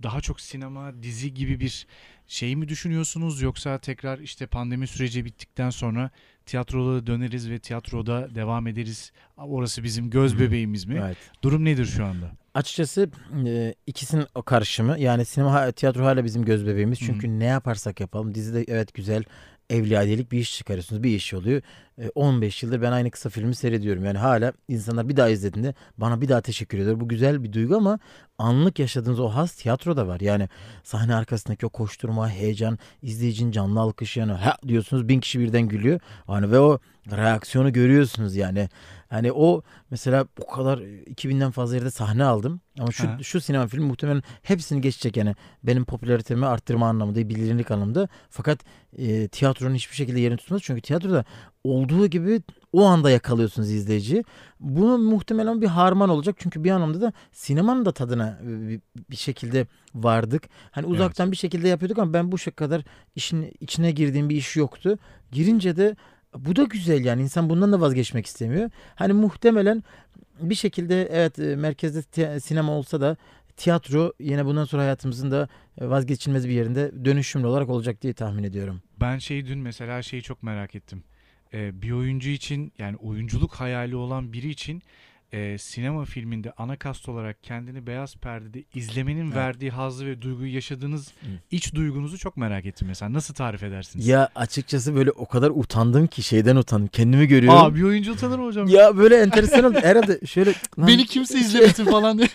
daha çok sinema, dizi gibi bir şey mi düşünüyorsunuz yoksa tekrar işte pandemi süreci bittikten sonra tiyatroda döneriz ve tiyatroda devam ederiz. Orası bizim göz bebeğimiz mi? Evet. Durum nedir şu anda? Açıkçası e, ikisinin o karışımı yani sinema tiyatro hala bizim göz bebeğimiz. Çünkü ne yaparsak yapalım dizide evet güzel evliyadelik bir iş çıkarıyorsunuz. Bir iş oluyor. E, 15 yıldır ben aynı kısa filmi seyrediyorum. Yani hala insanlar bir daha izlediğinde bana bir daha teşekkür ediyor. Bu güzel bir duygu ama anlık yaşadığınız o has tiyatroda var. Yani sahne arkasındaki o koşturma, heyecan, izleyicinin canlı alkışı yani ha diyorsunuz bin kişi birden gülüyor. Hani ve o reaksiyonu görüyorsunuz yani. Hani o mesela o kadar 2000'den fazla yerde sahne aldım. Ama şu Ha. şu sinema filmi muhtemelen hepsini geçecek yani. Benim popülaritemi arttırma anlamında, bilinirlik anlamında. Fakat e, tiyatronun hiçbir şekilde yerini tutmaz. Çünkü tiyatroda olduğu gibi o anda yakalıyorsunuz izleyiciyi. Bunu muhtemelen bir harman olacak. Çünkü bir anlamda da sinemanın da tadına e, bir, şekilde vardık. Hani uzaktan bir şekilde yapıyorduk ama ben bu şey kadar işin içine girdiğim bir iş yoktu. Girince de bu da güzel yani insan bundan da vazgeçmek istemiyor. Hani muhtemelen bir şekilde evet e, merkezde ti- sinema olsa da tiyatro yine bundan sonra hayatımızın da e, vazgeçilmez bir yerinde dönüşümlü olarak olacak diye tahmin ediyorum. Ben şey dün mesela şeyi çok merak ettim. Ee, bir oyuncu için yani oyunculuk hayali olan biri için e, sinema filminde ana kast olarak kendini beyaz perdede izlemenin Evet. verdiği hazzı ve duyguyu yaşadığınız Hı. iç duygunuzu çok merak ettim mesela. Nasıl tarif edersiniz? Ya açıkçası böyle o kadar utandım ki şeyden utandım. Kendimi görüyorum. Aa bir oyuncu utanır mı hocam? Ya böyle enteresan oldu. Herhalde şöyle lan- Beni kimse izlemesin falan diye.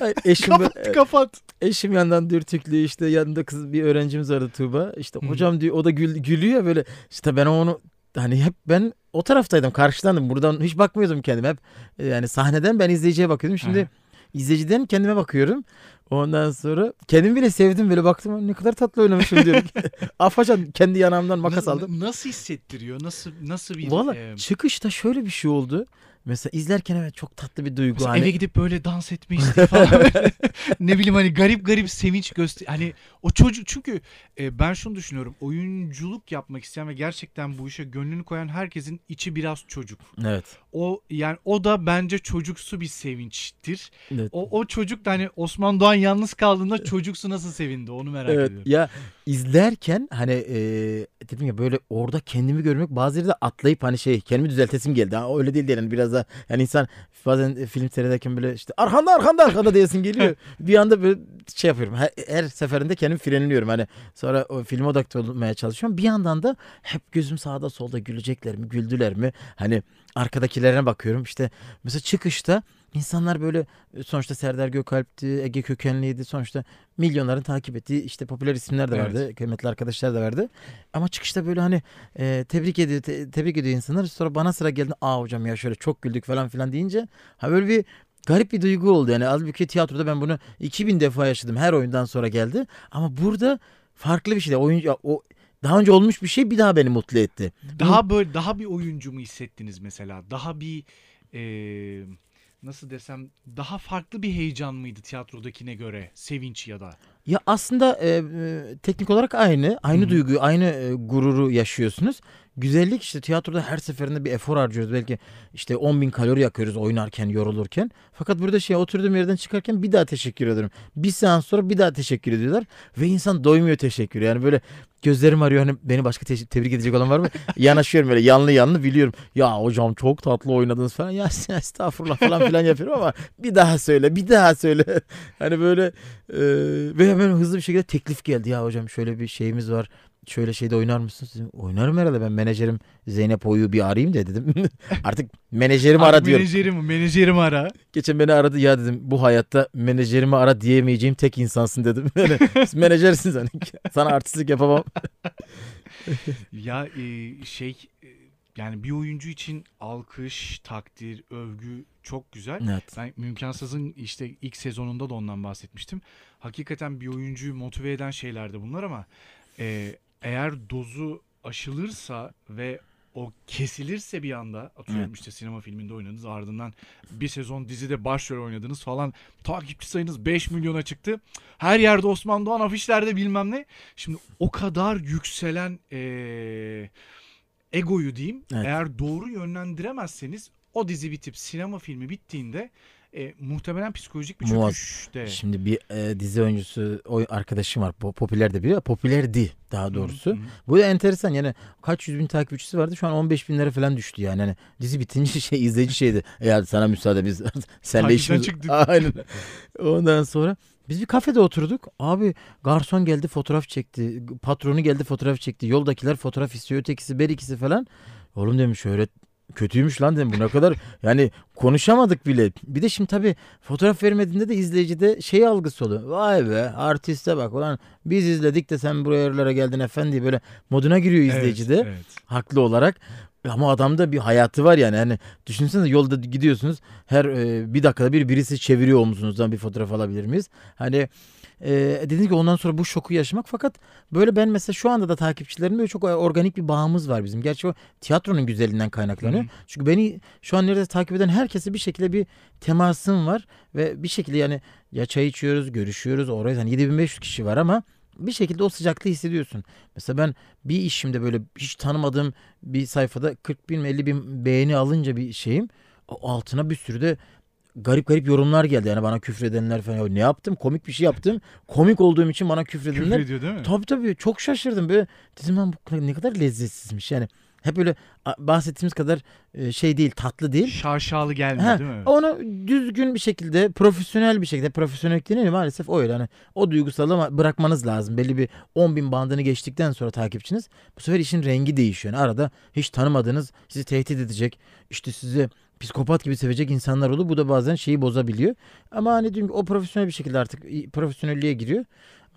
Ay, eşim kapat böyle- kapat. Eşim yandan dürtüklü işte yanında kız bir öğrencimiz vardı Tuğba. İşte Hı. hocam diyor o da gül, gülüyor böyle. İşte ben onu hani hep ben o taraftaydım karşıdandım. Buradan hiç bakmıyordum kendime. Hep e, yani sahneden ben izleyiciye bakıyordum. Şimdi Aha. izleyiciden kendime bakıyorum. Ondan sonra kendimi bile sevdim böyle baktım ne kadar tatlı oynamışım diyorum. Afacan kendi yanağımdan makas aldım. Nasıl hissettiriyor? Nasıl nasıl bir Valla e, çıkışta şöyle bir şey oldu. Mesela izlerken evet çok tatlı bir duygu. Mesela Hani, eve gidip böyle dans etme isteği falan böyle. ne bileyim hani garip garip sevinç göster hani o çocuk çünkü e, ben şunu düşünüyorum oyunculuk yapmak isteyen ve gerçekten bu işe gönlünü koyan herkesin içi biraz çocuk. Evet. O yani o da bence çocuksu bir sevinçtir. evet. O o çocuk da hani Osman Doğan yalnız kaldığında çocuksu nasıl sevindi onu merak Evet ediyorum. ya izlerken hani e, dedim ya böyle orada kendimi görmek bazı yerde atlayıp hani şey kendimi düzeltesim geldi. Ha, öyle değil yani biraz da yani insan bazen film seyrederken böyle işte arkanda arkanda arkanda diyesin geliyor. bir anda böyle şey yapıyorum. Her, her seferinde kendimi frenliyorum. Hani sonra o filme odaklı olmaya çalışıyorum. Bir yandan da hep gözüm sağda solda gülecekler mi güldüler mi? Hani arkadakilerine bakıyorum. İşte mesela çıkışta insanlar böyle sonuçta Serdar Gökalp'ti, Ege Kökenli'ydi. Sonuçta milyonların takip ettiği işte popüler isimler de Evet. vardı. Kıymetli arkadaşlar da vardı. Ama çıkışta böyle hani e, tebrik ediyor te- tebrik ediyor insanlar. Sonra bana sıra geldi. Aa hocam ya şöyle çok güldük falan filan deyince ha böyle bir garip bir duygu oldu. Yani halbuki tiyatroda ben bunu 2000 defa yaşadım. Her oyundan sonra geldi. Ama burada farklı bir şey. Oyuncu o daha önce olmuş bir şey bir daha beni mutlu etti. Daha böyle daha bir oyuncu mu hissettiniz mesela? Daha bir e, nasıl desem daha farklı bir heyecan mıydı tiyatrodakine göre? Sevinç ya da. Ya aslında e, teknik olarak aynı. Aynı hı. duyguyu, aynı e, gururu yaşıyorsunuz. Güzellik işte tiyatroda her seferinde bir efor harcıyoruz. Belki işte 10 bin kalori yakıyoruz oynarken, yorulurken. Fakat burada şey oturduğum yerden çıkarken bir daha teşekkür ederim. Bir seans sonra bir daha teşekkür ediyorlar. Ve insan doymuyor teşekkür. Yani böyle gözlerim arıyor. Hani beni başka te- tebrik edecek olan var mı? Yanaşıyorum böyle yanlı yanlı biliyorum. Ya hocam çok tatlı oynadınız falan. Ya estağfurullah falan filan yapıyorum ama bir daha söyle, bir daha söyle. hani böyle e, ve hemen hızlı bir şekilde teklif geldi. Ya hocam şöyle bir şeyimiz var. Şöyle şeyde oynar mısınız? Dedim, Oynarım herhalde ben menajerim Zeynep Oyu'yu bir arayayım da dedim. Artık menajerimi ara diyorum. Menajerimi, menajerimi ara. Geçen beni aradı ya dedim bu hayatta menajerimi ara diyemeyeceğim tek insansın dedim. Yani, menajersin sen. Sana artistlik yapamam. Ya e, şey e, yani bir oyuncu için alkış, takdir, övgü çok güzel. Evet. Ben Mümkansız'ın işte ilk sezonunda da ondan bahsetmiştim. Hakikaten bir oyuncuyu motive eden şeyler de bunlar ama e, eğer dozu aşılırsa ve o kesilirse bir anda atıyorum Evet. işte sinema filminde oynadınız ardından bir sezon dizide başrol oynadınız falan takipçi sayınız 5 milyona çıktı. Her yerde Osman Doğan afişlerde bilmem ne. Şimdi o kadar yükselen e, egoyu diyeyim Evet. eğer doğru yönlendiremezseniz o dizi bitip sinema filmi bittiğinde e, muhtemelen psikolojik bir çöküşte. Şimdi bir e, dizi oyuncusu o arkadaşım var. Po- popüler de biri. Popülerdi daha doğrusu. Hı hı. Bu da enteresan yani kaç yüz bin takipçisi vardı şu an 15 binlere falan düştü yani. Hani dizi bitince şey izleyici şeydi. Eğer sana müsaade biz senle işimiz. çıktık. Aynen. Ondan sonra biz bir kafede oturduk. Abi garson geldi fotoğraf çekti. Patronu geldi fotoğraf çekti. Yoldakiler fotoğraf istiyor. Ötekisi berikisi falan. Oğlum demiş şöyle kötüymüş lan dedim. Bu ne kadar yani konuşamadık bile. Bir de şimdi tabii fotoğraf vermediğinde de izleyicide şey algısı oluyor. Vay be artiste bak ulan biz izledik de sen buraya yerlere geldin efendi böyle moduna giriyor izleyici de Evet, evet. haklı olarak. Ama adamda bir hayatı var yani. Hani düşünsenize yolda gidiyorsunuz. Her e, bir dakikada bir birisi çeviriyor omzunuzdan bir fotoğraf alabilir miyiz? Hani e, dedim ki ondan sonra bu şoku yaşamak fakat böyle ben mesela şu anda da takipçilerimle çok organik bir bağımız var bizim. Gerçi o tiyatronun güzelliğinden kaynaklanıyor. Hı. Çünkü beni şu an nerede takip eden herkese bir şekilde bir temasım var ve bir şekilde yani ya çay içiyoruz, görüşüyoruz. Oraya hani 7500 kişi var ama bir şekilde o sıcaklığı hissediyorsun. Mesela ben bir işimde böyle hiç tanımadığım bir sayfada 40 bin 50 bin beğeni alınca bir şeyim altına bir sürü de garip garip yorumlar geldi. Yani bana küfredenler falan. Ya ne yaptım? Komik bir şey yaptım. Komik olduğum için bana küfredenler. Küfür ediyor değil mi? Tabii tabii çok şaşırdım. Böyle dedim ben bu ne kadar lezzetsizmiş. Yani hep böyle a- bahsettiğimiz kadar e, şey değil, tatlı değil. Şaşalı gelmiyor Ha, değil mi? Onu düzgün bir şekilde, profesyonel bir şekilde, profesyonel deniyor maalesef o öyle. Hani o duygusalı bırakmanız lazım. Belli bir 10 bin bandını geçtikten sonra takipçiniz bu sefer işin rengi değişiyor. Yani arada hiç tanımadığınız, sizi tehdit edecek, işte sizi psikopat gibi sevecek insanlar olur. Bu da bazen şeyi bozabiliyor. Ama hani diyorum ki o profesyonel bir şekilde artık profesyonelliğe giriyor.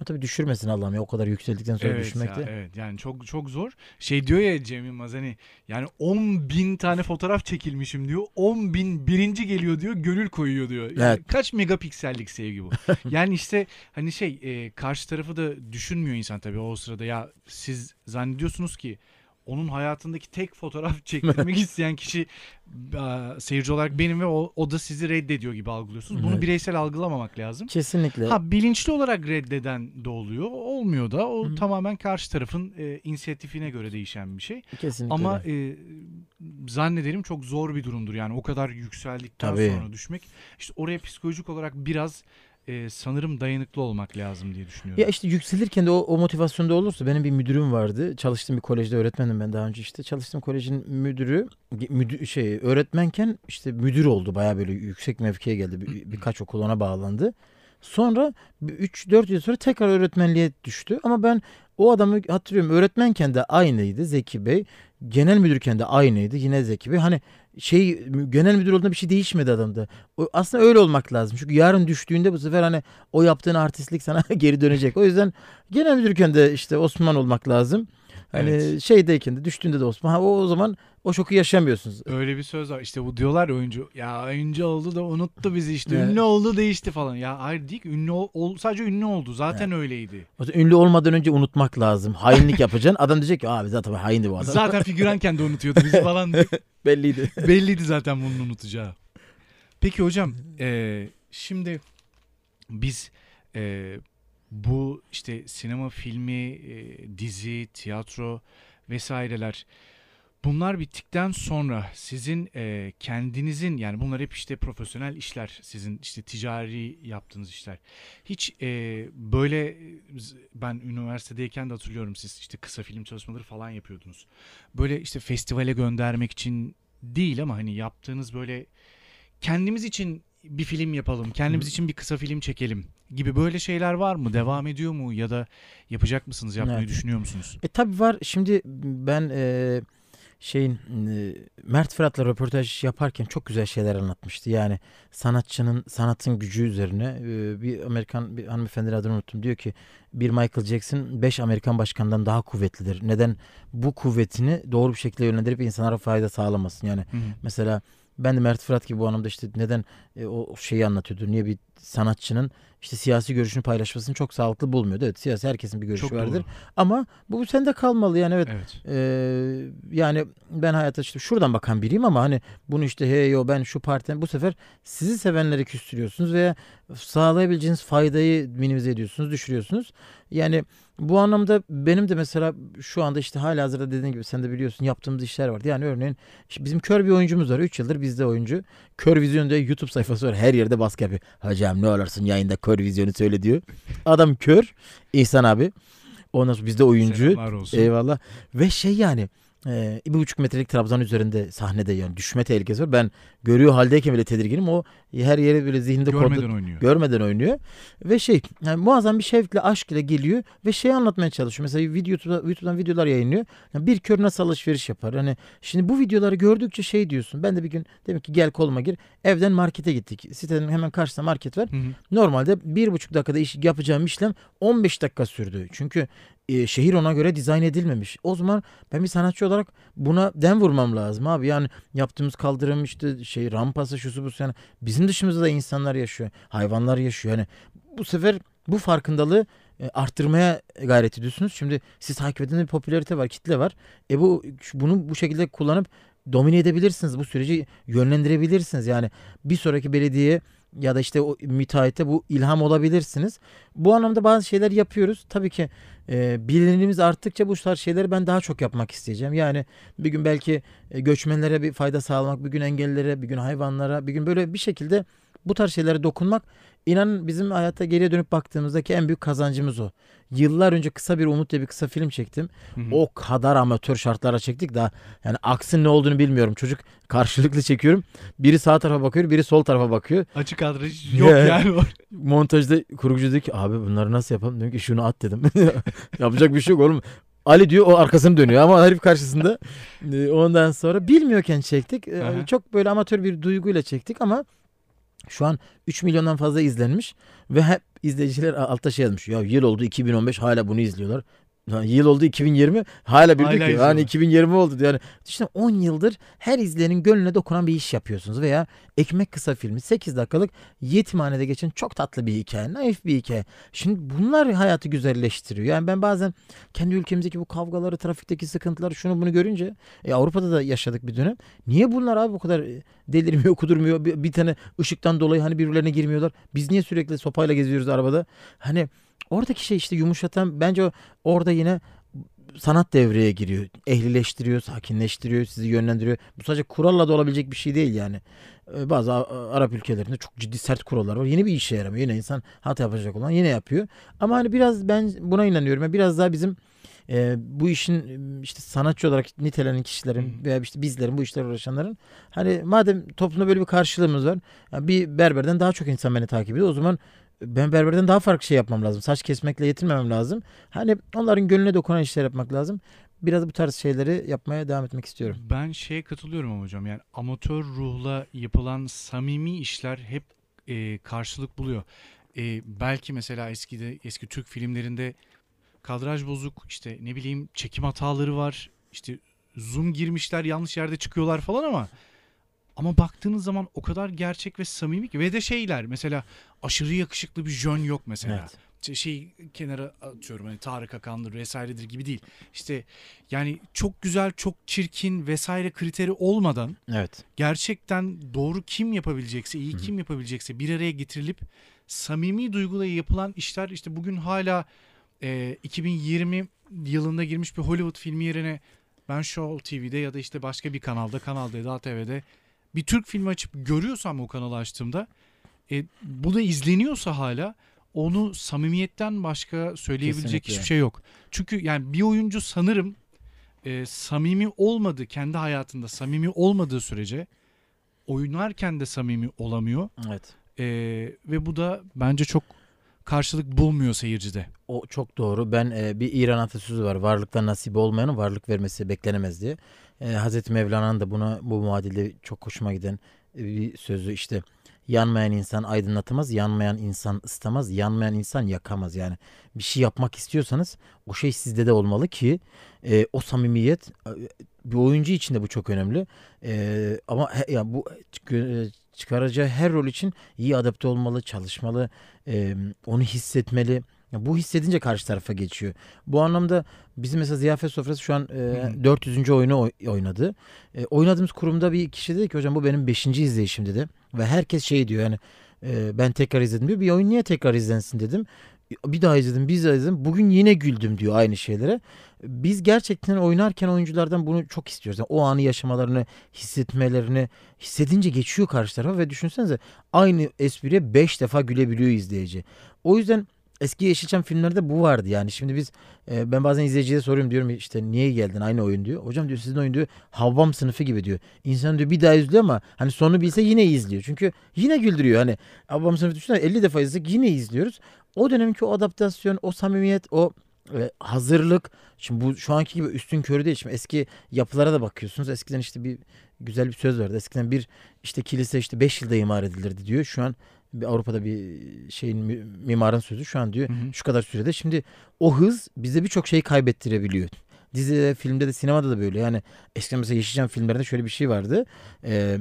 Ama tabii düşürmesin Allah'ım ya o kadar yükseldikten sonra Evet düşürmek ya, de. evet yani çok çok zor. Şey diyor ya Cem Yılmaz hani yani 10 bin tane fotoğraf çekilmişim diyor. 10 bin birinci geliyor diyor gönül koyuyor diyor. Yani Evet. Kaç megapiksellik sevgi bu. yani işte hani şey e, karşı tarafı da düşünmüyor insan tabii o sırada ya siz zannediyorsunuz ki onun hayatındaki tek fotoğraf çektirmek isteyen kişi e, seyirci olarak benim ve o, o da sizi reddediyor gibi algılıyorsunuz. Bunu Evet. bireysel algılamamak lazım. Kesinlikle. Ha bilinçli olarak reddeden de oluyor. Olmuyor da. O Hı. tamamen karşı tarafın e, inisiyatifine göre değişen bir şey. Kesinlikle. Ama öyle. e, zannederim çok zor bir durumdur. Yani o kadar yükseldikten Tabii. sonra düşmek. İşte oraya psikolojik olarak biraz e, sanırım dayanıklı olmak lazım diye düşünüyorum. Ya işte yükselirken de o, o motivasyonda olursa benim bir müdürüm vardı. Çalıştığım bir kolejde öğretmendim ben daha önce işte. Çalıştığım kolejin müdürü müdür, şey öğretmenken işte müdür oldu. Baya böyle yüksek mevkiye geldi. Bir, birkaç okul ona bağlandı. Sonra 3-4 yıl sonra tekrar öğretmenliğe düştü. Ama ben o adamı hatırlıyorum. Öğretmenken de aynıydı Zeki Bey. Genel müdürken de aynıydı yine Zeki Bey. Hani şey genel müdür olduğunda bir şey değişmedi adamda. O, aslında öyle olmak lazım. Çünkü yarın düştüğünde bu sefer hani o yaptığın artistlik sana geri dönecek. O yüzden genel müdürken de işte Osman olmak lazım. Hani Evet. şeydeyken de düştüğünde de Osman. Ha, o, o zaman o şoku yaşamıyorsunuz. Öyle bir söz var. İşte bu diyorlar ya oyuncu. Ya oyuncu oldu da unuttu bizi işte. Evet. Ünlü oldu değişti falan. Ya hayır değil ki. Ünlü ol, sadece ünlü oldu. Zaten öyleydi. O zaman ünlü olmadan önce unutmak lazım. Hainlik yapacaksın. Adam diyecek ki abi zaten haindi bu adam. Zaten figüranken de unutuyordu bizi falan. Belliydi. Belliydi zaten bunun unutacağı. Peki hocam e, şimdi biz e, bu işte sinema filmi, e, dizi, tiyatro vesaireler bunlar bittikten sonra sizin e, kendinizin yani bunlar hep işte profesyonel işler sizin işte ticari yaptığınız işler. Hiç e, böyle ben üniversitedeyken de hatırlıyorum siz işte kısa film çalışmaları falan yapıyordunuz. Böyle işte festivale göndermek için değil ama hani yaptığınız böyle kendimiz için bir film yapalım, kendimiz için bir kısa film çekelim gibi böyle şeyler var mı? Devam ediyor mu ya da yapacak mısınız, yapmayı Evet. düşünüyor musunuz? E tabi var. Şimdi ben e, şeyin e, Mert Fırat'la röportaj yaparken çok güzel şeyler anlatmıştı. Yani sanatçının sanatın gücü üzerine e, bir Amerikan bir hanımefendinin adını unuttum. Diyor ki bir Michael Jackson 5 Amerikan başkanından daha kuvvetlidir. Neden bu kuvvetini doğru bir şekilde yönlendirip insanlara fayda sağlamasın? Yani Hı hı. Mesela ben de Mert Fırat gibi bu anlamda işte neden e, o şeyi anlatıyordu. Niye bir sanatçının işte siyasi görüşünü paylaşmasını çok sağlıklı bulmuyordu. Evet siyasi herkesin bir görüşü Çok vardır. doğru. Ama bu sende kalmalı yani evet. Evet. Ee, yani ben hayata işte şuradan bakan biriyim ama hani bunu işte hey yo ben şu partiden bu sefer sizi sevenleri küstürüyorsunuz veya sağlayabileceğiniz faydayı minimize ediyorsunuz, düşürüyorsunuz. Yani bu anlamda benim de mesela şu anda işte hala hazırda dediğin gibi sen de biliyorsun yaptığımız işler var. Yani örneğin işte bizim kör bir oyuncumuz var. 3 yıldır bizde oyuncu. Kör Vizyon diye YouTube sayfası var. Her yerde baskı yapıyor. Hocam ne olursun yayında Kör Vizyon'u söyle diyor. Adam kör. İhsan abi. Ondan sonra bizde oyuncu. Eyvallah. Ve şey yani e, bir buçuk metrelik trabzan üzerinde sahnede yani düşme tehlikesi var. Ben görüyor haldeyken bile tedirginim. O her yere böyle zihninde Görmeden kordu- oynuyor. görmeden oynuyor. Ve şey yani muazzam bir şevkle aşk ile geliyor ve şeyi anlatmaya çalışıyor. Mesela video YouTube'da, YouTube'dan videolar yayınlıyor. Yani bir kör nasıl alışveriş yapar? Hani şimdi bu videoları gördükçe şey diyorsun. Ben de bir gün demek ki gel koluma gir. Evden markete gittik. Sitenin hemen karşısında market var. Hı hı. Normalde bir buçuk dakikada iş, yapacağım işlem 15 dakika sürdü. Çünkü e, şehir ona göre dizayn edilmemiş. O zaman ben bir sanatçı olarak buna den vurmam lazım abi. Yani yaptığımız kaldırım işte şey rampası şusu bu yani bizim dışımızda da insanlar yaşıyor. Hayvanlar yaşıyor. Yani bu sefer bu farkındalığı e, arttırmaya gayret ediyorsunuz. Şimdi siz takip eden bir popülarite var, kitle var. E bu bunu bu şekilde kullanıp domine edebilirsiniz. Bu süreci yönlendirebilirsiniz. Yani bir sonraki belediye ya da işte o müteahhite bu ilham olabilirsiniz. Bu anlamda bazı şeyler yapıyoruz. Tabii ki e, bilinimiz arttıkça bu tarz şeyleri ben daha çok yapmak isteyeceğim. Yani bir gün belki e, göçmenlere bir fayda sağlamak, bir gün engellilere, bir gün hayvanlara, bir gün böyle bir şekilde bu tarz şeylere dokunmak İnanın bizim hayata geriye dönüp baktığımızdaki en büyük kazancımız o. Yıllar önce kısa bir Umut diye bir kısa film çektim. Hı hı. O kadar amatör şartlara çektik daha yani aksın ne olduğunu bilmiyorum. Çocuk karşılıklı çekiyorum. Biri sağ tarafa bakıyor, biri sol tarafa bakıyor. Açık kadraj yok Ya. yani. Montajda kurgucu dedi ki abi bunları nasıl yapalım? Dedim ki şunu at dedim. Yapacak bir şey yok oğlum. Ali diyor o arkasını dönüyor ama herif karşısında. Ee, Ondan sonra bilmiyorken çektik. Ee, Aha. Çok böyle amatör bir duyguyla çektik ama şu an 3 milyondan fazla izlenmiş ve hep izleyiciler altta şey yazmış. Ya yıl oldu 2015 hala bunu izliyorlar. Ha, Yıl oldu 2020 hala bir Hala diyor ki izliyorlar. hani 2020 oldu. Yani işte 10 yıldır her izleyenin gönlüne dokunan bir iş yapıyorsunuz veya Ekmek Kısa filmi 8 dakikalık yetimhanede geçen çok tatlı bir hikaye, naif bir hikaye. Şimdi bunlar hayatı güzelleştiriyor. Yani ben bazen kendi ülkemizdeki bu kavgaları, trafikteki sıkıntıları, şunu bunu görünce e, Avrupa'da da yaşadık bir dönem. Niye bunlar abi bu kadar e, delirmiyor, kudurmuyor? Bir, bir tane ışıktan dolayı hani birbirlerine girmiyorlar. Biz niye sürekli sopayla geziyoruz arabada? Hani oradaki şey işte yumuşatan bence orada yine sanat devreye giriyor. Ehlileştiriyor, sakinleştiriyor, sizi yönlendiriyor. Bu sadece kuralla da olabilecek bir şey değil yani. Ee, Bazı Arap ülkelerinde çok ciddi sert kurallar var. Yine bir işe yaramıyor. Yine insan hata yapacak olan yine yapıyor. Ama hani biraz ben buna inanıyorum. Biraz daha bizim e, bu işin e, işte sanatçı olarak nitelenen kişilerin veya işte bizlerin bu işlerle uğraşanların hani madem toplumda böyle bir karşılığımız var. bir berberden daha çok insan beni takip ediyor. O zaman ben berberden daha farklı şey yapmam lazım. Saç kesmekle yetinmemem lazım. Hani onların gönlüne dokunan işler yapmak lazım. Biraz bu tarz şeyleri yapmaya devam etmek istiyorum. Ben şeye katılıyorum ama hocam yani amatör ruhla yapılan samimi işler hep e, karşılık buluyor. E, belki mesela eskide eski Türk filmlerinde kadraj bozuk işte ne bileyim çekim hataları var işte zoom girmişler yanlış yerde çıkıyorlar falan ama ama baktığınız zaman o kadar gerçek ve samimi ki ve de şeyler mesela aşırı yakışıklı bir jön yok mesela Evet. şey- kenara atıyorum hani Tarık Akan'dır vesairedir gibi değil. İşte yani çok güzel, çok çirkin vesaire kriteri olmadan Evet. gerçekten doğru kim yapabilecekse, iyi kim yapabilecekse bir araya getirilip samimi duyguyla yapılan işler işte bugün hala e, 2020 yılında girmiş bir Hollywood filmi yerine ben Show TV'de ya da işte başka bir kanalda, Kanal D'de, ATV'de bir Türk filmi açıp görüyorsam o kanalı açtığımda e, bu da izleniyorsa hala onu samimiyetten başka söyleyebilecek Kesinlikle. hiçbir şey yok. Çünkü yani bir oyuncu sanırım e, samimi olmadı kendi hayatında samimi olmadığı sürece oynarken de samimi olamıyor Evet. E, ve bu da bence çok karşılık bulmuyor seyircide. O çok doğru. Ben e, bir İran atasözü var. Varlıktan nasip olmayanın varlık vermesi beklenemez diye. E, Hazreti Mevlana'nın da buna bu muadilde çok hoşuma giden e, bir sözü işte yanmayan insan aydınlatamaz, yanmayan insan ısıtamaz, yanmayan insan yakamaz. Yani bir şey yapmak istiyorsanız o şey sizde de olmalı ki e, o samimiyet e, bir oyuncu için de bu çok önemli. E, ama he, ya bu e, çıkaracağı her rol için iyi adapte olmalı, çalışmalı, e, onu hissetmeli. Ya bu hissedince karşı tarafa geçiyor. Bu anlamda bizim mesela ziyafet sofrası şu an e, Hı. 400. oyunu oy- oynadı. E, oynadığımız kurumda bir kişi dedi ki hocam bu benim 5. izleyişim dedi. Ve herkes şey diyor yani e, ben tekrar izledim diyor. Bir oyun niye tekrar izlensin dedim. Bir daha izledim, bir daha izledim. Bugün yine güldüm diyor aynı şeylere. Biz gerçekten oynarken oyunculardan bunu çok istiyoruz. Yani o anı yaşamalarını, hissetmelerini hissedince geçiyor karşı tarafa ve düşünsenize aynı espriye 5 defa gülebiliyor izleyici. O yüzden eski Yeşilçam filmlerde bu vardı yani. Şimdi biz e, ben bazen izleyiciye soruyorum diyorum işte niye geldin aynı oyun diyor. Hocam diyor sizin oyun diyor Havvam sınıfı gibi diyor. İnsan diyor bir daha izliyor ama hani sonu bilse yine izliyor. Çünkü yine güldürüyor hani. Havvam sınıfı düşünsene 50 defa izledik yine izliyoruz. O dönemki o adaptasyon, o samimiyet, o e, hazırlık. Şimdi bu şu anki gibi üstün körü değil. Şimdi eski yapılara da bakıyorsunuz. Eskiden işte bir güzel bir söz vardı. Eskiden bir işte kilise işte 5 yılda imar edilirdi diyor. Şu an bir Avrupa'da bir şeyin mi- mimarın sözü şu an diyor Hı hı. şu kadar sürede. Şimdi o hız bize birçok şeyi kaybettirebiliyor. Dizide, filmde de sinemada da böyle. Yani eskiden mesela Yeşilçam filmlerinde şöyle bir şey vardı. Ee,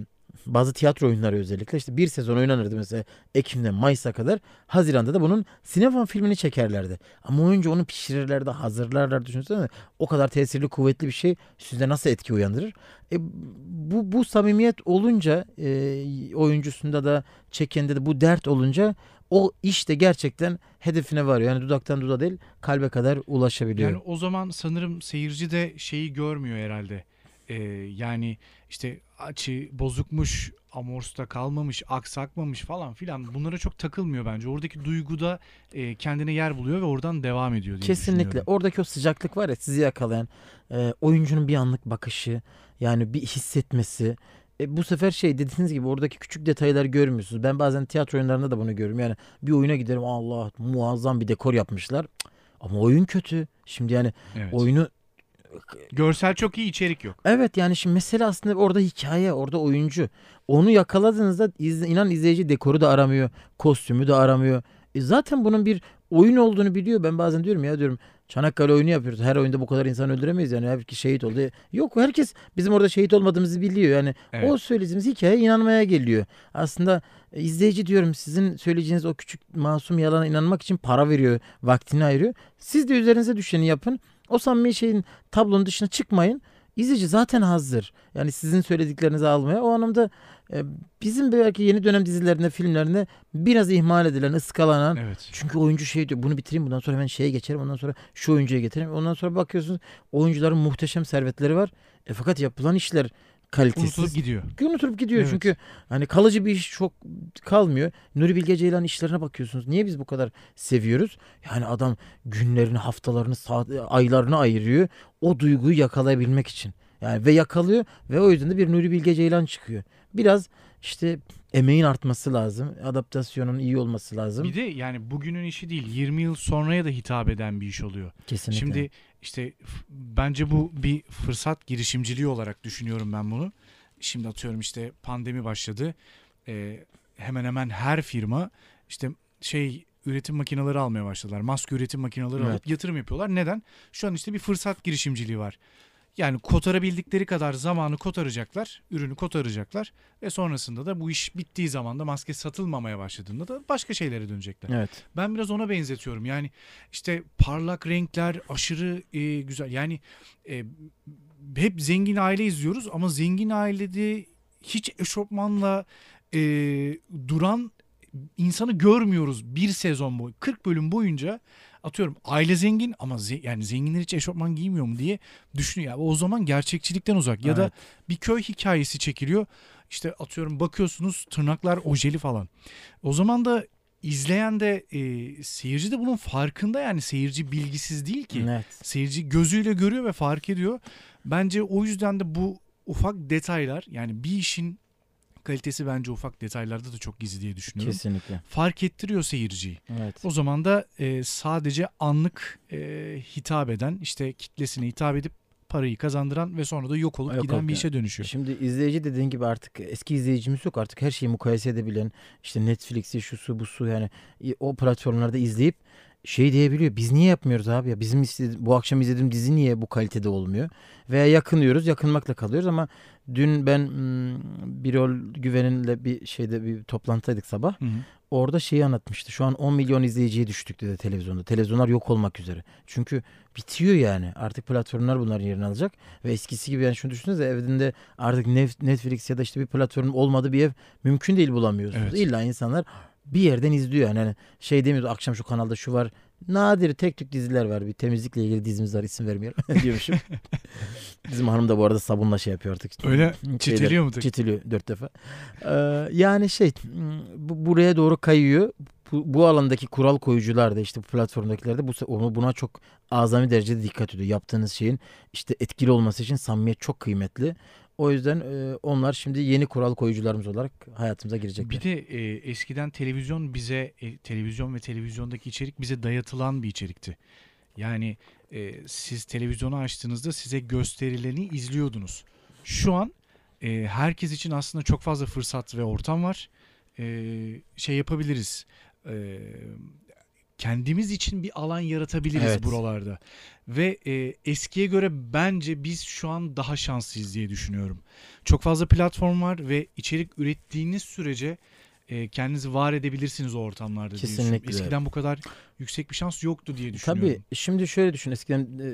bazı tiyatro oyunları özellikle işte bir sezon oynanırdı mesela Ekim'den Mayıs'a kadar. Haziran'da da bunun sinema filmini çekerlerdi. Ama oyuncu onu pişirirlerdi, hazırlarlar düşünsene. O kadar tesirli, kuvvetli bir şey sizde nasıl etki uyandırır? E, bu, bu samimiyet olunca e, oyuncusunda da çekende de bu dert olunca o iş de gerçekten hedefine varıyor. Yani dudaktan dudağa değil kalbe kadar ulaşabiliyor. Yani o zaman sanırım seyirci de şeyi görmüyor herhalde. Ee, yani işte açı bozukmuş, amorsta kalmamış, aksakmamış falan filan bunlara çok takılmıyor bence. Oradaki duyguda e, kendine yer buluyor ve oradan devam ediyor diye Kesinlikle. Oradaki o sıcaklık var ya sizi yakalayan e, oyuncunun bir anlık bakışı yani bir hissetmesi. E, bu sefer şey dediğiniz gibi oradaki küçük detayları görmüyorsunuz. Ben bazen tiyatro oyunlarında da bunu görüyorum. Yani bir oyuna giderim Allah muazzam bir dekor yapmışlar. Ama oyun kötü. Şimdi yani Evet. oyunu Görsel çok iyi, içerik yok. Evet yani şimdi mesele aslında orada hikaye, orada oyuncu. Onu yakaladığınızda iz, inan izleyici dekoru da aramıyor, kostümü de aramıyor. E zaten bunun bir oyun olduğunu biliyor. Ben bazen diyorum ya diyorum Çanakkale oyunu yapıyoruz. Her oyunda bu kadar insan öldüremeyiz yani. Herkes şehit oldu. Yok herkes bizim orada şehit olmadığımızı biliyor. Yani Evet. o söylediğimiz hikaye inanmaya geliyor. Aslında e, izleyici diyorum sizin söyleyeceğiniz o küçük masum yalana inanmak için para veriyor, vaktini ayırıyor. Siz de üzerinize düşeni yapın. O samimi şeyin tablonun dışına çıkmayın. İzleyici zaten hazır. Yani sizin söylediklerinizi almaya. O anlamda e, bizim belki yeni dönem dizilerinde, filmlerinde biraz ihmal edilen, ıskalanan. Evet. Çünkü oyuncu şey diyor bunu bitireyim bundan sonra hemen şeye geçerim ondan sonra şu oyuncuya getireyim. Ondan sonra bakıyorsunuz oyuncuların muhteşem servetleri var. E, fakat yapılan işler kalitesiz. Unutulup gidiyor. Unutulup gidiyor Evet. çünkü hani kalıcı bir iş çok kalmıyor. Nuri Bilge Ceylan işlerine bakıyorsunuz. Niye biz bu kadar seviyoruz? Yani adam günlerini, haftalarını, saat, aylarını ayırıyor o duyguyu yakalayabilmek için. Yani ve yakalıyor ve o yüzden de bir Nuri Bilge Ceylan çıkıyor. Biraz işte emeğin artması lazım. Adaptasyonun iyi olması lazım. Bir de yani bugünün işi değil, 20 yıl sonraya da hitap eden bir iş oluyor. Kesinlikle. Şimdi işte bence bu bir fırsat girişimciliği olarak düşünüyorum ben bunu. Şimdi atıyorum işte pandemi başladı. Ee, hemen hemen her firma işte şey üretim makineleri almaya başladılar. Maske üretim makineleri Evet. alıp yatırım yapıyorlar. Neden? Şu an işte bir fırsat girişimciliği var. Yani kotarabildikleri kadar zamanı kotaracaklar, ürünü kotaracaklar ve sonrasında da bu iş bittiği zaman da maske satılmamaya başladığında da başka şeylere dönecekler. Evet. Ben biraz ona benzetiyorum. Yani işte parlak renkler aşırı e, güzel. Yani e, hep zengin aile izliyoruz ama zengin ailede hiç eşofmanla e, duran insanı görmüyoruz bir sezon boyu. 40 bölüm boyunca atıyorum aile zengin ama ze- yani zenginler hiç eşofman giymiyor mu diye düşünüyor. Yani o zaman gerçekçilikten uzak. Ya da bir köy hikayesi çekiliyor. İşte atıyorum bakıyorsunuz tırnaklar ojeli falan. O zaman da izleyen de e, seyirci de bunun farkında yani seyirci bilgisiz değil ki. Evet. Seyirci gözüyle görüyor ve fark ediyor. Bence o yüzden de bu ufak detaylar yani bir işin kalitesi bence ufak detaylarda da çok gizli diye düşünüyorum. Kesinlikle. Fark ettiriyor seyirciyi. Evet. O zaman da e, sadece anlık e, hitap eden işte kitlesine hitap edip parayı kazandıran ve sonra da yok olup Yok giden olup bir yani. işe dönüşüyor. Şimdi izleyici dediğin gibi artık eski izleyicimiz yok artık her şeyi mukayese edebilen işte Netflix'i şu su bu su yani o platformlarda izleyip şey diyebiliyor. Biz niye yapmıyoruz abi ya? Bizim istedi- bu akşam izlediğim dizi niye bu kalitede olmuyor? Veya yakınıyoruz, yakınmakla kalıyoruz ama dün ben Birol Güven'inle bir şeyde bir toplantıdaydık sabah. Hı hı. Orada şeyi anlatmıştı. Şu an 10 milyon izleyiciye düştük dedi televizyonda. Televizyonlar yok olmak üzere. Çünkü bitiyor yani. Artık platformlar bunların yerini alacak. Ve eskisi gibi yani şunu düşünsenize evinde artık Netflix ya da işte bir platform olmadığı bir ev mümkün değil bulamıyorsunuz. Evet. İlla insanlar bir yerden izliyor yani. Hani şey demiyoruz akşam şu kanalda şu var. Nadir tek tük diziler var. Bir temizlikle ilgili dizimiz var isim vermiyorum diyormuşum. Bizim hanım da bu arada sabunla şey yapıyor artık. Öyle çitiliyor mu? Çitiliyor dört defa. Ee, yani şey bu, buraya doğru kayıyor. Bu, bu alandaki kural koyucular da işte bu platformdakiler de bu, onu buna çok azami derecede dikkat ediyor. Yaptığınız şeyin işte etkili olması için samimiyet çok kıymetli. O yüzden e, onlar şimdi yeni kural koyucularımız olarak hayatımıza girecekler. Bir de e, eskiden televizyon bize e, televizyon ve televizyondaki içerik bize dayatılan bir içerikti. Yani e, siz televizyonu açtığınızda size gösterileni izliyordunuz. Şu an e, herkes için aslında çok fazla fırsat ve ortam var. E, şey yapabiliriz. E, kendimiz için bir alan yaratabiliriz Evet. buralarda. Ve e, eskiye göre bence biz şu an daha şanslıyız diye düşünüyorum. Çok fazla platform var ve içerik ürettiğiniz sürece e, kendinizi var edebilirsiniz o ortamlarda diye düşünüyorum. Kesinlikle. Eskiden bu kadar yüksek bir şans yoktu diye düşünüyorum. Tabii şimdi şöyle düşün eskiden e,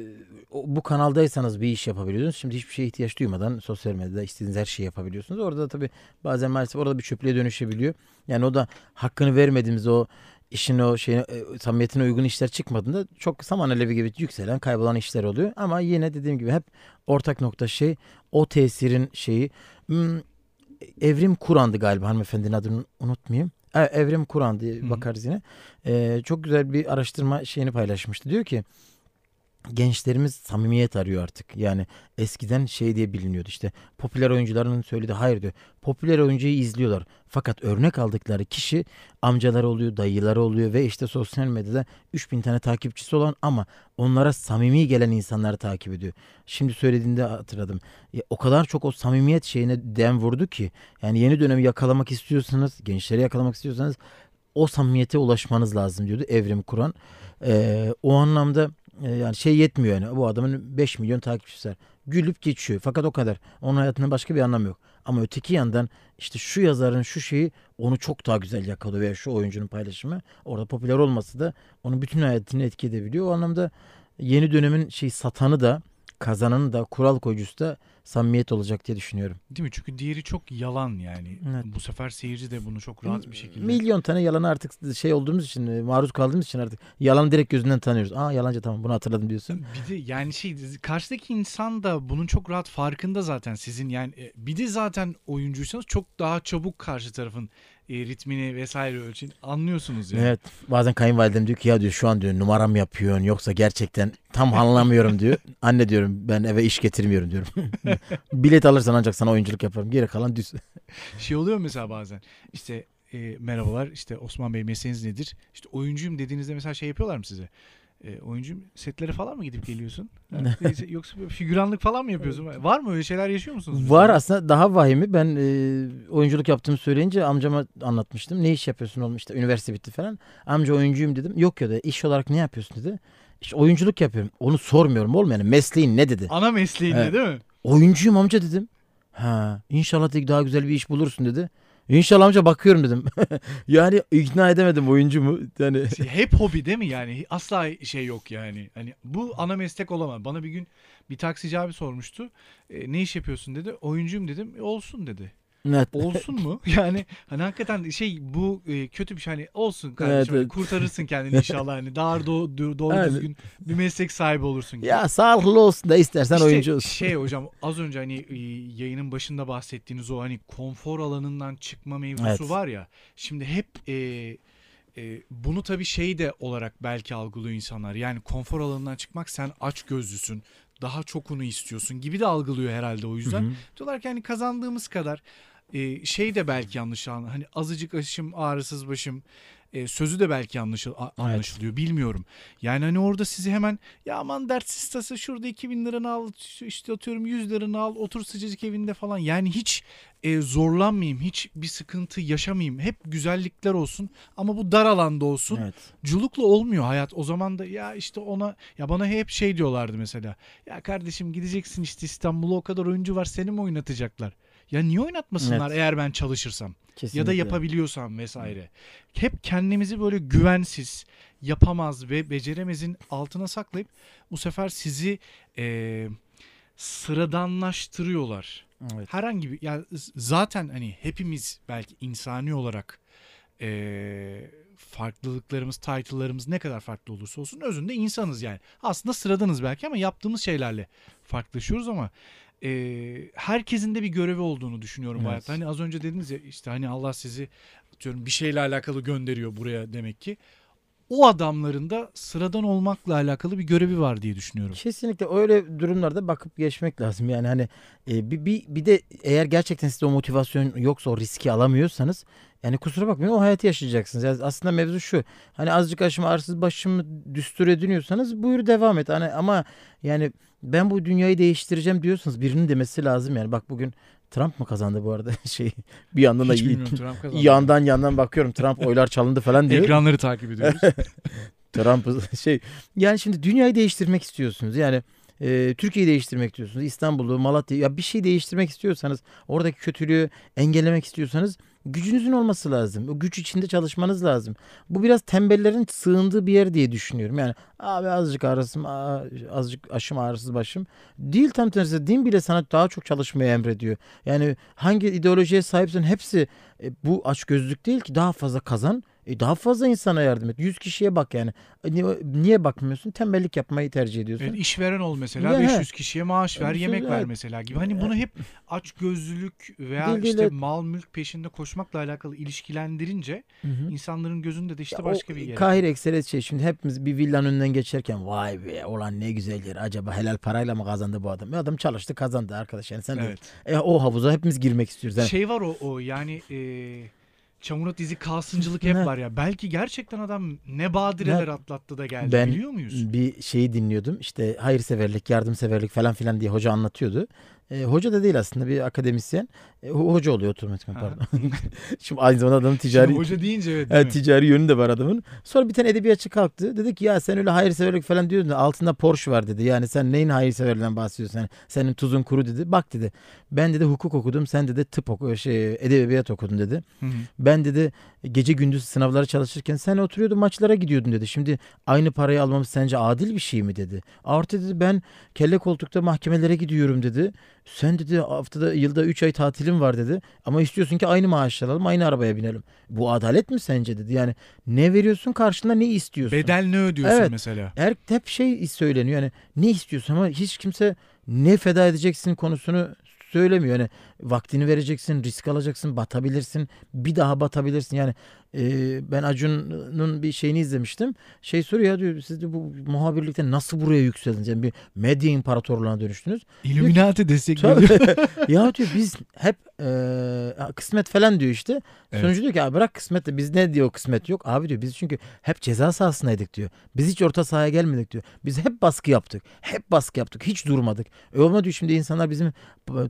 bu kanaldaysanız bir iş yapabiliyordunuz. Şimdi hiçbir şeye ihtiyaç duymadan sosyal medyada istediğiniz her şeyi yapabiliyorsunuz. Orada da tabii bazen maalesef orada bir çöplüğe dönüşebiliyor. Yani o da hakkını vermediğimiz o işin o şeyine e, samimiyetine uygun işler çıkmadığında çok saman alevi gibi yükselen kaybolan işler oluyor. Ama yine dediğim gibi hep ortak nokta şey o tesirin şeyi hmm, Evrim Kur'an'dı galiba hanımefendinin adını unutmayayım. E, Evrim Kur'an diye bakarız yine. Ee, çok güzel bir araştırma şeyini paylaşmıştı. Diyor ki gençlerimiz samimiyet arıyor artık. Yani eskiden şey diye biliniyordu işte popüler oyuncuların söylediği hayır diyor. Popüler oyuncuyu izliyorlar. Fakat örnek aldıkları kişi amcaları oluyor, dayıları oluyor ve işte sosyal medyada 3000 tane takipçisi olan ama onlara samimi gelen insanları takip ediyor. Şimdi söylediğinde hatırladım. Ya, o kadar çok o samimiyet şeyine dem vurdu ki yani yeni dönemi yakalamak istiyorsanız, gençleri yakalamak istiyorsanız o samimiyete ulaşmanız lazım diyordu Evrim Kur'an. Ee, o anlamda e, yani şey yetmiyor yani bu adamın 5 milyon takipçisi var. Gülüp geçiyor fakat o kadar. Onun hayatında başka bir anlam yok. Ama öteki yandan işte şu yazarın şu şeyi onu çok daha güzel yakalıyor veya şu oyuncunun paylaşımı orada popüler olması da onun bütün hayatını etki edebiliyor. O anlamda yeni dönemin şey satanı da kazananı da kural koyucusu da samimiyet olacak diye düşünüyorum. Değil mi? Çünkü diğeri çok yalan yani. Evet. Bu sefer seyirci de bunu çok rahat bir şekilde. Milyon tane yalana artık şey olduğumuz için maruz kaldığımız için artık yalan direkt gözünden tanıyoruz. Aa yalancı tamam bunu hatırladım diyorsun. Bir de yani şey karşıdaki insan da bunun çok rahat farkında zaten sizin yani e, bir de zaten oyuncuysanız çok daha çabuk karşı tarafın e, ritmini vesaire ölçün anlıyorsunuz yani. Evet bazen kayınvalidem diyor ki ya diyor şu an diyor numaram yapıyorsun yoksa gerçekten tam anlamıyorum diyor. Anne diyorum ben eve iş getirmiyorum diyorum. Bilet alırsan ancak sana oyunculuk yaparım. Geri kalan düz. Şey oluyor mesela bazen işte e, merhabalar işte Osman Bey mesleğiniz nedir? İşte oyuncuyum dediğinizde mesela şey yapıyorlar mı size? E, oyuncuyum setlere falan mı gidip geliyorsun? E, Yoksa böyle figüranlık falan mı yapıyorsun? Var mı öyle şeyler yaşıyor musunuz? mesela? Var aslında daha vahimi ben e, oyunculuk yaptığımı söyleyince amcama anlatmıştım. Ne iş yapıyorsun oğlum işte üniversite bitti falan. Amca oyuncuyum dedim. Yok ya dedi iş olarak ne yapıyorsun dedi. İşte oyunculuk yapıyorum. Onu sormuyorum oğlum yani mesleğin ne dedi. Ana mesleğinde Evet. değil mi? Oyuncuyum amca dedim. Ha, inşallah daha güzel bir iş bulursun dedi. İnşallah amca bakıyorum dedim. yani ikna edemedim oyuncu mu? Yani Şey, Hep hobi değil mi yani? Asla şey yok yani. Hani bu ana meslek olamaz. Bana bir gün bir taksici abi sormuştu. E, ne iş yapıyorsun dedi. Oyuncuyum dedim. E, olsun dedi. Evet. Olsun mu? Yani hani hakikaten şey bu e, kötü bir şey. Hani olsun kardeşim. Evet, hani evet. kurtarırsın kendini inşallah. Hani daha do- do- doğru Aynen. düzgün bir meslek sahibi olursun. gibi. ya sağlıklı olsun da istersen İşte oyuncu olsun. şey hocam az önce hani e, yayının başında bahsettiğiniz o hani konfor alanından çıkma mevzusu Evet. var ya. Şimdi hep e, e, bunu tabii şey de olarak belki algılıyor insanlar. Yani konfor alanından çıkmak sen aç gözlüsün. Daha çokunu istiyorsun gibi de algılıyor herhalde o yüzden. Hı hı. Diyorlar ki hani kazandığımız kadar e, şey de belki yanlış anlı. Hani azıcık aşım ağrısız başım. E, sözü de belki a- anlaşılıyor bilmiyorum. Yani hani orada sizi hemen ya aman dertsiz tası şurada 2000 liranı al işte atıyorum 100 liranı al otur sıcacık evinde falan. Yani hiç e, zorlanmayayım hiç bir sıkıntı yaşamayayım hep güzellikler olsun ama bu dar alanda olsun. Evet. Culukla olmuyor hayat. O zaman da ya işte ona ya bana hep şey diyorlardı mesela. Ya kardeşim gideceksin işte İstanbul'a o kadar oyuncu var seni mi oynatacaklar? Ya niye oynatmasınlar Evet. eğer ben çalışırsam Kesinlikle. ya da yapabiliyorsam vesaire. Hep kendimizi böyle güvensiz, yapamaz ve beceremezin altına saklayıp bu sefer sizi eee sıradanlaştırıyorlar Evet. herhangi bir yani zaten hani hepimiz belki insani olarak eee, farklılıklarımız, title'larımız ne kadar farklı olursa olsun özünde insanız yani. Aslında sıradanız belki ama yaptığımız şeylerle farklılaşıyoruz ama eee, herkesin de bir görevi olduğunu düşünüyorum Evet. hayatta. Hani az önce dediniz ya işte hani Allah sizi atıyorum bir şeyle alakalı gönderiyor buraya demek ki. O adamların da sıradan olmakla alakalı bir görevi var diye düşünüyorum. Kesinlikle öyle durumlarda bakıp geçmek lazım. Yani hani e, bir, bir, bir de eğer gerçekten sizde o motivasyon yoksa o riski alamıyorsanız yani kusura bakmayın o hayatı yaşayacaksınız. Yani aslında mevzu şu. Hani azıcık aşım arsız başımı düstur ediniyorsanız buyur devam et. Hani ama yani ben bu dünyayı değiştireceğim diyorsanız birinin demesi lazım yani. Bak bugün Trump mı kazandı bu arada şey bir yandan da iyi- Trump yandan yandan bakıyorum Trump oylar çalındı falan diyor. Ekranları takip ediyoruz. Trump'ı şey yani şimdi dünyayı değiştirmek istiyorsunuz. Yani e, Türkiye'yi değiştirmek istiyorsunuz. İstanbul'u, Malatya ya bir şey değiştirmek istiyorsanız oradaki kötülüğü engellemek istiyorsanız gücünüzün olması lazım. O güç içinde çalışmanız lazım. Bu biraz tembellerin sığındığı bir yer diye düşünüyorum. Yani abi azıcık ağrısım, azıcık aşım ağrısız başım. Değil tam tersi. Din bile sana daha çok çalışmayı emrediyor. Yani hangi ideolojiye sahipsen hepsi e, bu açgözlük değil ki daha fazla kazan. E, daha fazla insana yardım et. 100 kişiye bak yani. E, niye, bakmıyorsun? Tembellik yapmayı tercih ediyorsun. Evet, işveren ol mesela Ya, 500 kişiye maaş ver Evet, yemek ver evet. mesela gibi. Hani bunu hep aç gözlülük veya değil, işte mal mülk peşinde koşmakla alakalı ilişkilendirince Hı hı. insanların gözünde de işte Ya başka o bir yer. Kahire ekseriyet şey şimdi hepimiz bir villanın önünden geçerken vay be olan ne güzel yer acaba helal parayla mı kazandı bu adam? E adam çalıştı kazandı arkadaş yani sen de Evet. e, o havuza hepimiz girmek istiyoruz. Yani Şey var o, o yani e, çamurat izi kalsıncılık hep var ya. Belki gerçekten adam ne badireler Ne? atlattı da geldi Ben- biliyor muyuz? bir şeyi dinliyordum işte hayırseverlik yardımseverlik falan filan diye hoca anlatıyordu. E, hoca da değil aslında bir akademisyen. E, ho- hoca oluyor otomatikman pardon. Şimdi aynı zamanda adamın ticari Şimdi hoca deyince evet değil mi? ticari yönü de var adamın. Sonra bir tane edebiyatçı kalktı. Dedi ki ya sen öyle hayırseverlik falan diyordun da altında Porsche var dedi. Yani sen neyin hayırseverliğinden bahsediyorsun? Yani senin tuzun kuru dedi. Bak dedi. Ben dedi hukuk okudum. Sen dedi tıp oku şey edebiyat okudun dedi. Hı hı. Ben dedi gece gündüz sınavlara çalışırken sen oturuyordun maçlara gidiyordun dedi. Şimdi aynı parayı almamız sence adil bir şey mi dedi. Artı dedi ben kelle koltukta mahkemelere gidiyorum dedi. Sen dedi haftada yılda 3 ay tatilim var dedi. Ama istiyorsun ki aynı maaş alalım aynı arabaya binelim. Bu adalet mi sence dedi. Yani ne veriyorsun karşında ne istiyorsun? Bedel ne ödüyorsun Evet. mesela? Her, hep şey söyleniyor yani ne istiyorsun ama hiç kimse ne feda edeceksin konusunu söylemiyor. Yani vaktini vereceksin, risk alacaksın, batabilirsin, bir daha batabilirsin. Yani e, ben Acun'un bir şeyini izlemiştim. Şey soruyor ya diyor siz de bu muhabirlikte nasıl buraya yükseldiniz? Yani bir medya imparatorluğuna dönüştünüz. İlluminati destekliyor. Ya diyor biz hep e, kısmet falan diyor işte. Evet. Sonucu diyor ki abi bırak kısmet de biz ne diyor kısmet yok. Abi diyor biz çünkü hep ceza sahasındaydık diyor. Biz hiç orta sahaya gelmedik diyor. Biz hep baskı yaptık. Hep baskı yaptık. Hiç durmadık. E ama diyor şimdi insanlar bizim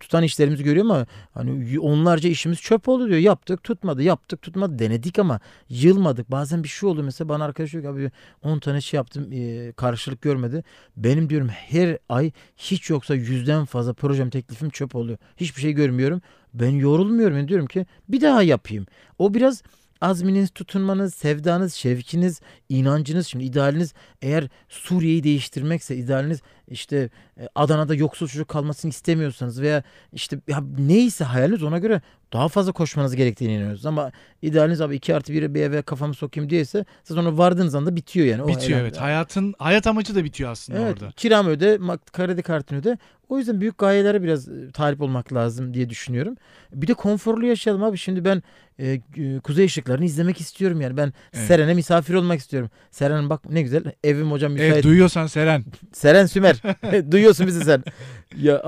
tutan işlerimizi görüyor ama hani onlarca işimiz çöp oldu diyor. Yaptık tutmadı yaptık tutmadı denedik ama yılmadık. Bazen bir şey oldu mesela bana arkadaş diyor ki abi 10 tane şey yaptım karşılık görmedi. Benim diyorum her ay hiç yoksa yüzden fazla projem teklifim çöp oluyor. Hiçbir şey görmüyorum. Ben yorulmuyorum. Yani diyorum ki bir daha yapayım. O biraz azminiz, tutunmanız, sevdanız, şevkiniz, inancınız. Şimdi idealiniz eğer Suriye'yi değiştirmekse idealiniz işte e, Adana'da yoksul çocuk kalmasını istemiyorsanız veya işte ya neyse hayaliniz ona göre daha fazla koşmanız gerektiğini inanıyoruz. Ama idealiniz abi 2 artı 1'e bir eve kafamı sokayım diyeyse siz ona vardığınız anda bitiyor yani. O bitiyor evet. Hayatın hayat amacı da bitiyor aslında Evet, orada. kiramı öde, kredi kartını öde. O yüzden büyük gayelere biraz e, talip olmak lazım diye düşünüyorum. Bir de konforlu yaşayalım abi. Şimdi ben e, e, kuzey ışıklarını izlemek istiyorum yani. Ben Evet. Seren'e misafir olmak istiyorum. Seren bak ne güzel evim hocam müsait. Evet duyuyorsan Seren. Seren Sümer. Duyuyorsun bizi sen. ya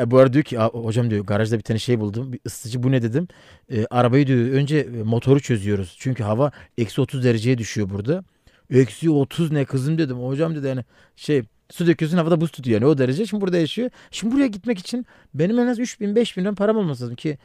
e, bu arada diyor ki "Aa, hocam diyor garajda bir tane şey buldum. Bir ısıtıcı bu ne dedim. E, arabayı diyor önce e, motoru çözüyoruz. Çünkü hava eksi 30 dereceye düşüyor burada. Eksi 30 ne kızım dedim. Hocam dedi yani şey su döküyorsun havada buz tutuyor yani o derece. Şimdi burada yaşıyor. Şimdi buraya gitmek için benim en az 3000 5000 lira param olması lazım ki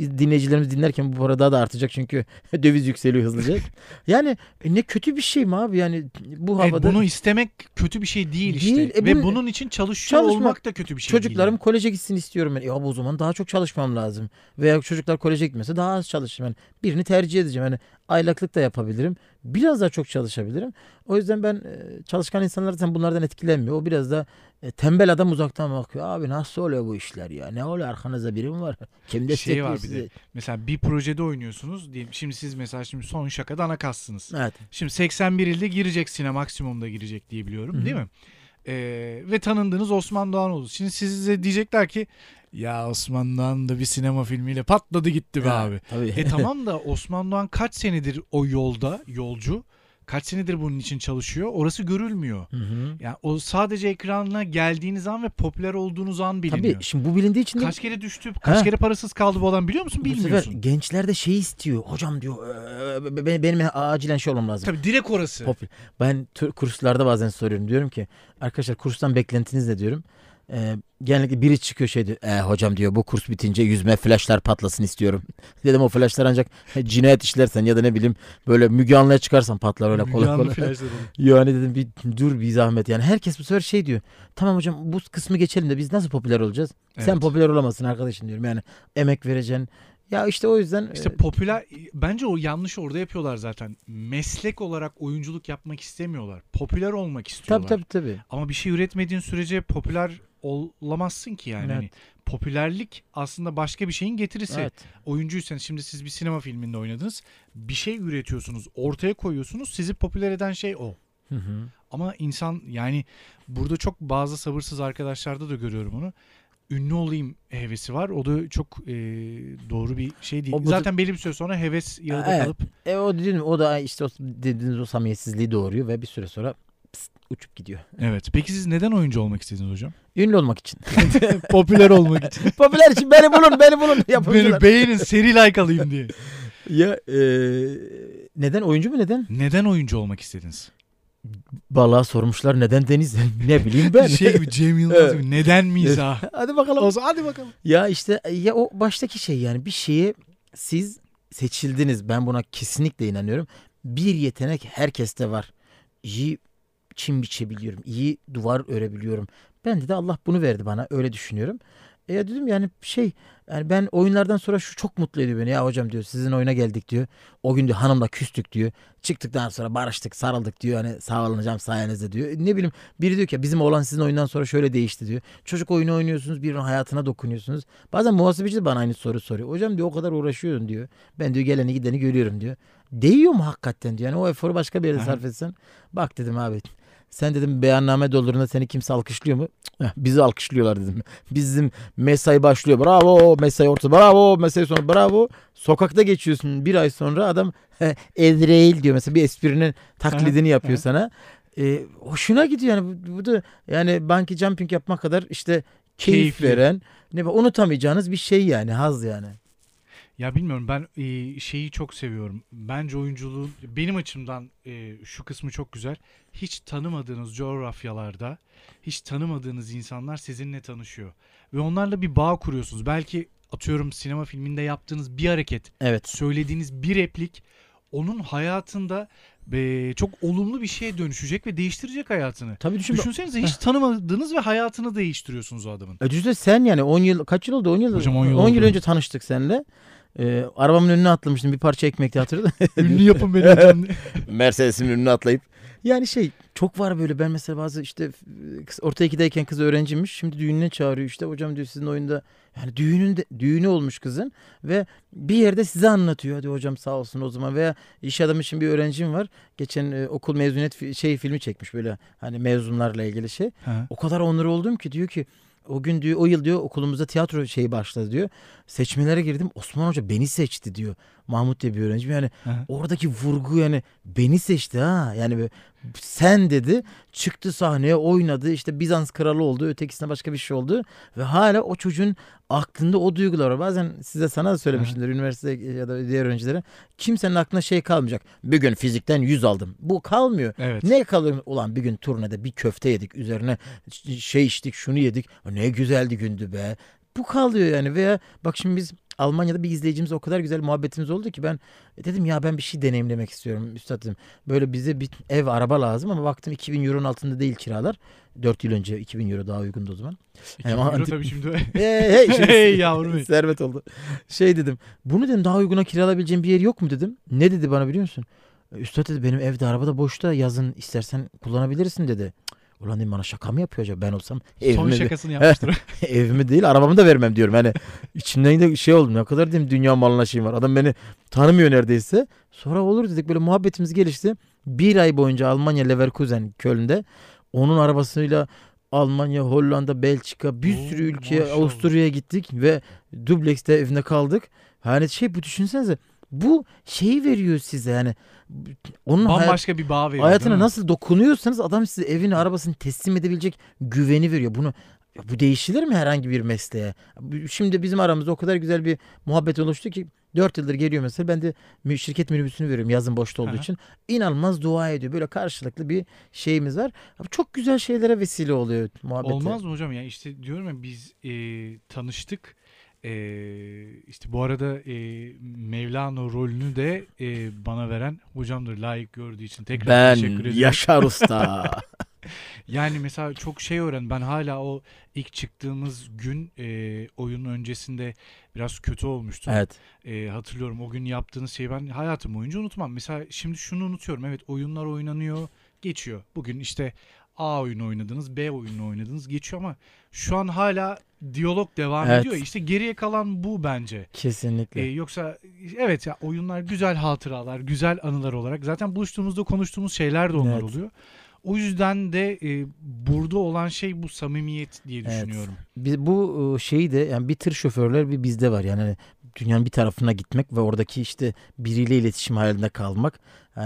dinleyicilerimiz dinlerken bu para daha da artacak çünkü döviz yükseliyor hızlıca. yani e, ne kötü bir şey mi abi yani bu Evet, havada bunu istemek kötü bir şey değil işte. Değil, e Ve bunu- bunun için çalışıyor Çalışmak- olmak da kötü bir şey Çocuklarım değil. koleje gitsin istiyorum ben. Ya o zaman daha çok çalışmam lazım. Veya çocuklar koleje gitmese daha az çalışırım. Yani birini tercih edeceğim. Yani aylaklık da yapabilirim. Biraz daha çok çalışabilirim. O yüzden ben e, çalışkan insanlar zaten bunlardan etkilenmiyor. O biraz da e, tembel adam uzaktan bakıyor. Abi nasıl oluyor bu işler ya? Ne oluyor arkanızda biri mi var? Kim Şey destekliyor var bir sizi? de. Mesela bir projede oynuyorsunuz. Diyelim, şimdi siz mesela şimdi son şakada ana kassınız. Evet. Şimdi 81 ilde girecek sine maksimumda girecek diye biliyorum Hı hı. değil mi? Ee, ve tanındığınız Osman Doğan oldu. Şimdi size diyecekler ki ya Osman Doğan da bir sinema filmiyle patladı gitti be Ha, abi. Tabii. E tamam da Osman Doğan kaç senedir o yolda yolcu? Kaç senedir bunun için çalışıyor? Orası görülmüyor. Hı hı. Yani o sadece ekranına geldiğiniz an ve popüler olduğunuz an biliniyor. Tabii şimdi bu bilindiği için de Kaç kere düştü, kaç Ha. kere parasız kaldı bu adam biliyor musun? bu sefer Bilmiyorsun. gençler de şey istiyor. Hocam diyor "Ee, be- benim acilen şey olmam lazım. Tabii direkt orası. Popül- Ben kurslarda bazen soruyorum. Diyorum ki arkadaşlar kurstan beklentiniz ne diyorum. Ee, genellikle biri çıkıyor şey diyor. "E, hocam diyor bu kurs bitince yüzme flashlar patlasın istiyorum. Dedim o flashlar ancak cinayet işlersen ya da ne bileyim böyle Müge Anlı'ya çıkarsan patlar öyle kolay kolay. Yani dedim bir dur bir zahmet yani. Herkes bu sefer şey diyor. Tamam hocam bu kısmı geçelim de biz nasıl popüler olacağız? Sen Evet. popüler olamazsın arkadaşım diyorum. Yani emek vereceksin. Ya işte o yüzden İşte e, popüler bence o yanlış orada yapıyorlar zaten. Meslek olarak oyunculuk yapmak istemiyorlar. Popüler olmak tabii istiyorlar. tabii tabii. Ama bir şey üretmediğin sürece popüler olamazsın ki yani. Evet. Hani popülerlik aslında başka bir şeyin getirisi. Evet. Oyuncuysanız şimdi siz bir sinema filminde oynadınız. Bir şey üretiyorsunuz, ortaya koyuyorsunuz. Sizi popüler eden şey o. Hı hı. Ama insan yani burada çok bazı sabırsız arkadaşlarda da görüyorum onu. Ünlü olayım hevesi var. O da çok e, doğru bir şey değil. O bu- Zaten belli bir süre sonra heves yarıda Evet. kalıp E o dediğim o da işte o dediğiniz o samimiyetsizliği doğuruyor ve bir süre sonra pst, uçup gidiyor. Evet. Peki siz neden oyuncu olmak istediniz hocam? Ünlü olmak için. Popüler olmak için. Popüler için beni bulun beni bulun Beni yapımcılar. beğenin, seri like alayım diye. ya e, neden oyuncu mu neden? Neden oyuncu olmak istediniz? Balığa sormuşlar neden deniz? ne bileyim ben. Şey gibi Cem Yılmaz Evet. gibi. Neden mizah? Hadi bakalım. O zaman hadi bakalım. Ya işte ya o baştaki şey yani bir şeye siz seçildiniz. Ben buna kesinlikle inanıyorum. Bir yetenek herkeste var. İyi çim biçebiliyorum. iyi duvar örebiliyorum. Bende de Allah bunu verdi bana. Öyle düşünüyorum. E ya dedim yani şey yani ben oyunlardan sonra şu çok mutlu ediyor beni. Ya hocam diyor sizin oyuna geldik diyor. O gün diyor hanımla küstük diyor. Çıktıktan sonra barıştık sarıldık diyor. Hani sağ olun hocam sayenizde diyor. Ne bileyim biri diyor ki "Ya bizim oğlan sizin oyundan sonra şöyle değişti diyor. Çocuk oyunu oynuyorsunuz birinin hayatına dokunuyorsunuz. Bazen muhasebeci de bana aynı soru soruyor. Hocam diyor o kadar uğraşıyorsun diyor. Ben diyor geleni gideni görüyorum diyor. Değiyor mu hakikaten diyor. Yani o eforu başka bir yere sarf etsen. Bak dedim abi sen dedim beyanname doldurduğunda seni kimse alkışlıyor mu? Heh, Bizi alkışlıyorlar dedim. Bizim mesai başlıyor. Bravo mesai orta. Bravo mesai sonu. Bravo. Sokakta geçiyorsun bir ay sonra adam Ezreil diyor mesela bir esprinin taklidini yapıyor sana. E, hoşuna gidiyor yani bu, bu da yani banki jumping yapmak kadar işte keyif Keyifli. veren ne unutamayacağınız bir şey yani haz yani. Ya bilmiyorum ben e, şeyi çok seviyorum. Bence oyunculuğun benim açımdan e, şu kısmı çok güzel. Hiç tanımadığınız coğrafyalarda hiç tanımadığınız insanlar sizinle tanışıyor. Ve onlarla bir bağ kuruyorsunuz. Belki atıyorum sinema filminde yaptığınız bir hareket, Evet. söylediğiniz bir replik onun hayatında e, çok olumlu bir şeye dönüşecek ve değiştirecek hayatını. Tabii düşün. Düşünsenize hiç tanımadığınız ve hayatını değiştiriyorsunuz o adamın. E düşünsene sen yani 10 yıl kaç yıl oldu 10 yıl Hocam 10 yıl 10 yıl önce tanıştık seninle. Ee, arabamın önüne atlamıştım bir parça ekmekti hatırladın Ünlü yapın beni hocam. Mercedes'imin önüne atlayıp. Yani şey çok var böyle ben mesela bazı işte kız- orta ikideyken kız öğrenciymiş. Şimdi düğününe çağırıyor işte hocam diyor sizin oyunda yani düğününde düğünü olmuş kızın ve bir yerde size anlatıyor. Hadi hocam sağ olsun o zaman veya iş adamı için bir öğrencim var. Geçen e, okul mezuniyet fi- şey filmi çekmiş böyle hani mezunlarla ilgili şey. Ha. O kadar onur oldum ki diyor ki o gün diyor o yıl diyor okulumuzda tiyatro şeyi başladı diyor. Seçmelere girdim. Osman Hoca beni seçti diyor. Mahmut diye bir öğrencim. Yani hı. oradaki vurgu yani beni seçti ha. Yani sen dedi. Çıktı sahneye oynadı. İşte Bizans kralı oldu. Ötekisine başka bir şey oldu. Ve hala o çocuğun aklında o duygular var. Bazen size sana da söylemişimdir üniversite ya da diğer öğrencilere. Kimsenin aklına şey kalmayacak. Bir gün fizikten 100 aldım. Bu kalmıyor. Evet. Ne kalır? Ulan bir gün turnede bir köfte yedik. Üzerine şey içtik şunu yedik. Ne güzeldi gündü be. Bu kalıyor yani veya bak şimdi biz Almanya'da bir izleyicimiz o kadar güzel muhabbetimiz oldu ki ben dedim ya ben bir şey deneyimlemek istiyorum üstad dedim. Böyle bize bir ev araba lazım ama baktım 2000 euronun altında değil kiralar. 4 yıl önce 2000 euro daha uygundu o zaman. İki Yani euro antik- tabii şimdi. Hey, hey, şimdi- Hey yavrum. Servet oldu. Şey dedim. Bunu dedim daha uyguna kiralayabileceğim bir yer yok mu dedim. Ne dedi bana biliyor musun? Üstad dedi benim evde arabada boşta yazın istersen kullanabilirsin dedi. Ulan dedim bana şaka mı yapıyor acaba ben olsam Son evimi, de- şakasını yapmıştır. evimi değil arabamı da vermem diyorum. Yani içimden de şey oldu ne kadar dedim dünya malına şeyim var. Adam beni tanımıyor neredeyse. Sonra olur dedik böyle muhabbetimiz gelişti. Bir ay boyunca Almanya Leverkusen Köln'de onun arabasıyla Almanya, Hollanda, Belçika bir Oo, sürü ülkeye maşallah. Avusturya'ya gittik ve dublekste evinde kaldık. Hani şey bu düşünsenize bu şeyi veriyor size yani onun hayat- Bambaşka bir bağ veriyor. hayatına nasıl dokunuyorsanız adam size evini arabasını teslim edebilecek güveni veriyor. Bunu bu değişilir mi herhangi bir mesleğe? Şimdi bizim aramızda o kadar güzel bir muhabbet oluştu ki 4 yıldır geliyor mesela ben de şirket minibüsünü veriyorum yazın boşta olduğu Aha. için. İnanılmaz dua ediyor. Böyle karşılıklı bir şeyimiz var. Çok güzel şeylere vesile oluyor muhabbeti. Olmaz mı hocam ya işte diyorum ya biz e, tanıştık. E, işte bu arada e, Mevlana rolünü de e, bana veren hocamdır layık gördüğü için tekrar teşekkür Ben ederim. Yaşar Usta. Yani mesela çok şey öğren. Ben hala o ilk çıktığımız gün e, oyunun öncesinde biraz kötü olmuştum. evet. E, hatırlıyorum o gün yaptığınız şeyi ben hayatım boyunca unutmam. Mesela şimdi şunu unutuyorum. Evet oyunlar oynanıyor, geçiyor. Bugün işte A oyunu oynadınız, B oyunu oynadınız, geçiyor ama şu an hala diyalog devam Evet. ediyor. İşte geriye kalan bu bence. Kesinlikle. E, yoksa evet ya oyunlar güzel hatıralar, güzel anılar olarak zaten buluştuğumuzda konuştuğumuz şeyler de onlar Evet. oluyor. O yüzden de e, burada olan şey bu samimiyet diye Evet. düşünüyorum. Biz bu e, şeyi de yani bir tır şoförler bir bizde var. Yani dünyanın bir tarafına gitmek ve oradaki işte biriyle iletişim halinde kalmak. Ee,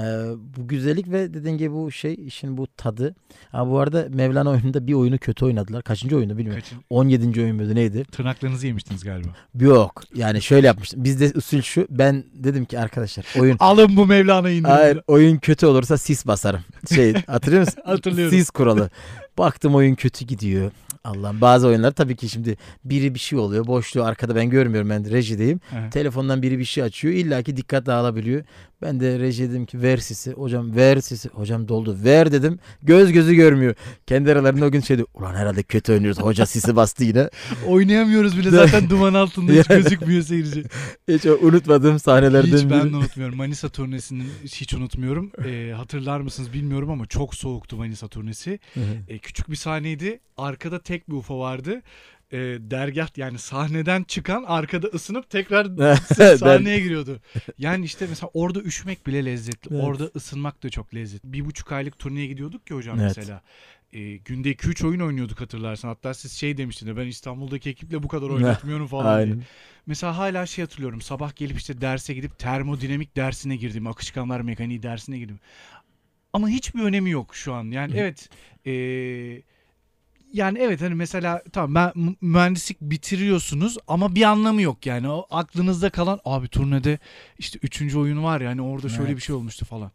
bu güzellik ve dediğin gibi bu şey işin bu tadı. Ha, bu arada Mevlana oyununda bir oyunu kötü oynadılar. Kaçıncı oyunu bilmiyorum. Kaçın, 17. oyun muydu neydi? tırnaklarınızı yemiştiniz galiba. Yok. Yani şöyle yapmıştım. Bizde usul şu. Ben dedim ki arkadaşlar oyun Alın bu Mevlana'yı. Hayır oyun kötü olursa sis basarım. Şey hatırlıyor musun? Hatırlıyorum. Sis kuralı. Baktım oyun kötü gidiyor. Allah'ım bazı oyunlar tabii ki şimdi biri bir şey oluyor. Boşluğu arkada ben görmüyorum ben rejideyim. Evet. Telefondan biri bir şey açıyor. İlla ki dikkat dağılabiliyor. Ben de reji dedim ki ver sisi. Hocam ver sisi. Hocam doldu. Ver dedim. Göz gözü görmüyor. Kendi aralarında o gün şeydi. Ulan herhalde kötü oynuyoruz. Hoca sisi bastı yine. Oynayamıyoruz bile zaten duman altında hiç gözükmüyor seyirci. Hiç unutmadığım sahnelerden Hiç ben de unutmuyorum. Manisa turnesini hiç unutmuyorum. Ee, hatırlar mısınız bilmiyorum ama çok soğuktu Manisa turnesi. Hı hı. Ee, küçük bir sahneydi. Arkada tek bir UFO vardı. Ee, dergah yani sahneden çıkan arkada ısınıp tekrar sahneye giriyordu. Yani işte mesela orada üşümek bile lezzetli. Evet. Orada ısınmak da çok lezzetli. Bir buçuk aylık turneye gidiyorduk ki hocam Evet. mesela. Ee, günde 2-3 oyun oynuyorduk hatırlarsan. Hatta siz şey demiştiniz ben İstanbul'daki ekiple bu kadar oynatmıyorum falan diye. Aynen. Mesela hala şey hatırlıyorum. Sabah gelip işte derse gidip termodinamik dersine girdim. Akışkanlar mekaniği dersine girdim. Ama hiçbir önemi yok şu an. Yani evet eee, yani evet hani mesela tamam ben mü- mühendislik bitiriyorsunuz ama bir anlamı yok yani. O aklınızda kalan abi turnede işte üçüncü oyun var yani orada şöyle Evet. bir şey olmuştu falan.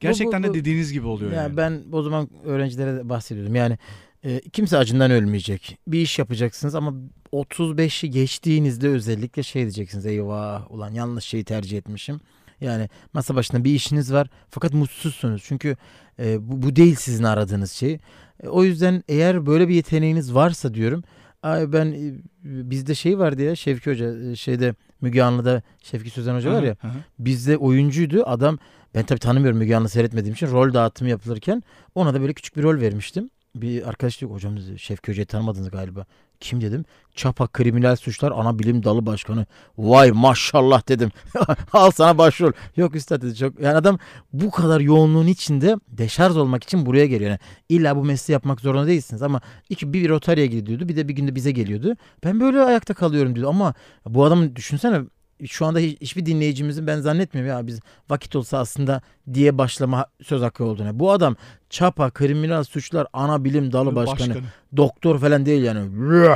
Gerçekten bu- de dediğiniz gibi oluyor Ya yani. ben o zaman öğrencilere de bahsediyordum. Yani e, kimse acından ölmeyecek. Bir iş yapacaksınız ama 35'i geçtiğinizde özellikle şey diyeceksiniz. Eyvah ulan yanlış şeyi tercih etmişim. Yani masa başında bir işiniz var fakat mutsuzsunuz. Çünkü e, bu, bu değil sizin aradığınız şey. E, o yüzden eğer böyle bir yeteneğiniz varsa diyorum. Ay ben e, bizde şey vardı ya Şevki Hoca e, şeyde Müge Anlı'da Şevki Sözen Hoca var ya. Hı hı. Bizde oyuncuydu. Adam ben tabii tanımıyorum Müge Anlı seyretmediğim için rol dağıtımı yapılırken ona da böyle küçük bir rol vermiştim. Bir arkadaş diyor hocam Şevki Hoca'yı tanımadınız galiba. Kim dedim? Çapa Kriminal Suçlar Ana Bilim Dalı Başkanı. Vay maşallah dedim. Al sana başrol. Yok üstad dedi çok. Yani adam bu kadar yoğunluğun içinde deşarj olmak için buraya geliyor. Yani illa bu mesleği yapmak zorunda değilsiniz ama iki bir Rotarya'ya gidiyordu bir de bir günde bize geliyordu. Ben böyle ayakta kalıyorum diyordu ama bu adamı düşünsene şu anda hiç- hiçbir dinleyicimizin ben zannetmiyorum ya biz vakit olsa aslında diye başlama söz hakkı olduğunu. Bu adam çapa kriminal suçlar ana bilim dalı başkanı, doktor falan değil yani.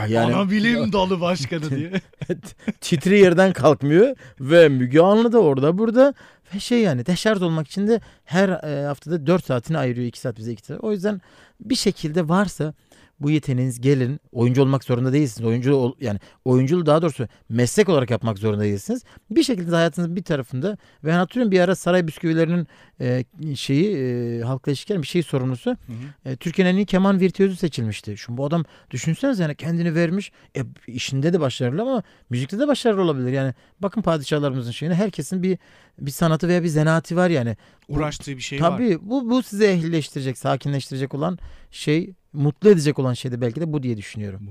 Yani Ana bilim dalı başkanı diye. titri yerden kalkmıyor ve Müge Anlı da orada burada ve şey yani deşarj olmak için de her e, haftada 4 saatini ayırıyor 2 saat bize 2 saat. O yüzden bir şekilde varsa bu yeteneğiniz gelin. Oyuncu olmak zorunda değilsiniz. Oyuncu ol, yani oyunculuğu daha doğrusu meslek olarak yapmak zorunda değilsiniz. Bir şekilde hayatınızın bir tarafında ve hatırlıyorum bir ara saray bisküvilerinin e, şeyi e, halkla ilişkiler bir şey sorumlusu Hı hı. e, Türkiye'nin en iyi keman virtüözü seçilmişti. Şimdi bu adam düşünsenize yani kendini vermiş. E, işinde de başarılı ama müzikte de başarılı olabilir. Yani bakın padişahlarımızın şeyine herkesin bir bir sanatı veya bir zanaati var yani. Uğraştığı bir şey var. Tabii bu bu sizi ehlileştirecek, sakinleştirecek olan şey, mutlu edecek olan şey de belki de bu diye düşünüyorum.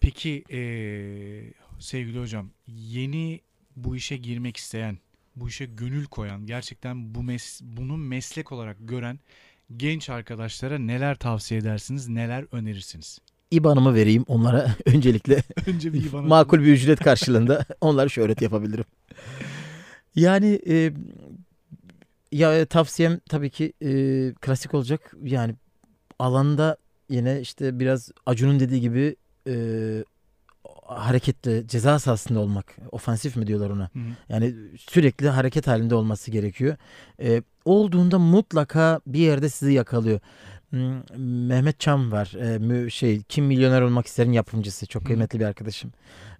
Peki eee, sevgili hocam yeni bu işe girmek isteyen, bu işe gönül koyan, gerçekten bu mes bunu meslek olarak gören genç arkadaşlara neler tavsiye edersiniz, neler önerirsiniz? İban'ımı vereyim onlara öncelikle Önce bir bana makul bir ücret karşılığında onlara şöhret yapabilirim. Yani e, ya tavsiyem tabii ki e, klasik olacak. Yani alanda yine işte biraz Acun'un dediği gibi e, hareketli ceza sahasında olmak. Ofansif mi diyorlar ona? Hı hı. Yani sürekli hareket halinde olması gerekiyor. Ee, olduğunda mutlaka bir yerde sizi yakalıyor. Hmm, Mehmet Çam var. Mü- şey Kim Milyoner Olmak İster'in yapımcısı. Çok Hı. kıymetli bir arkadaşım.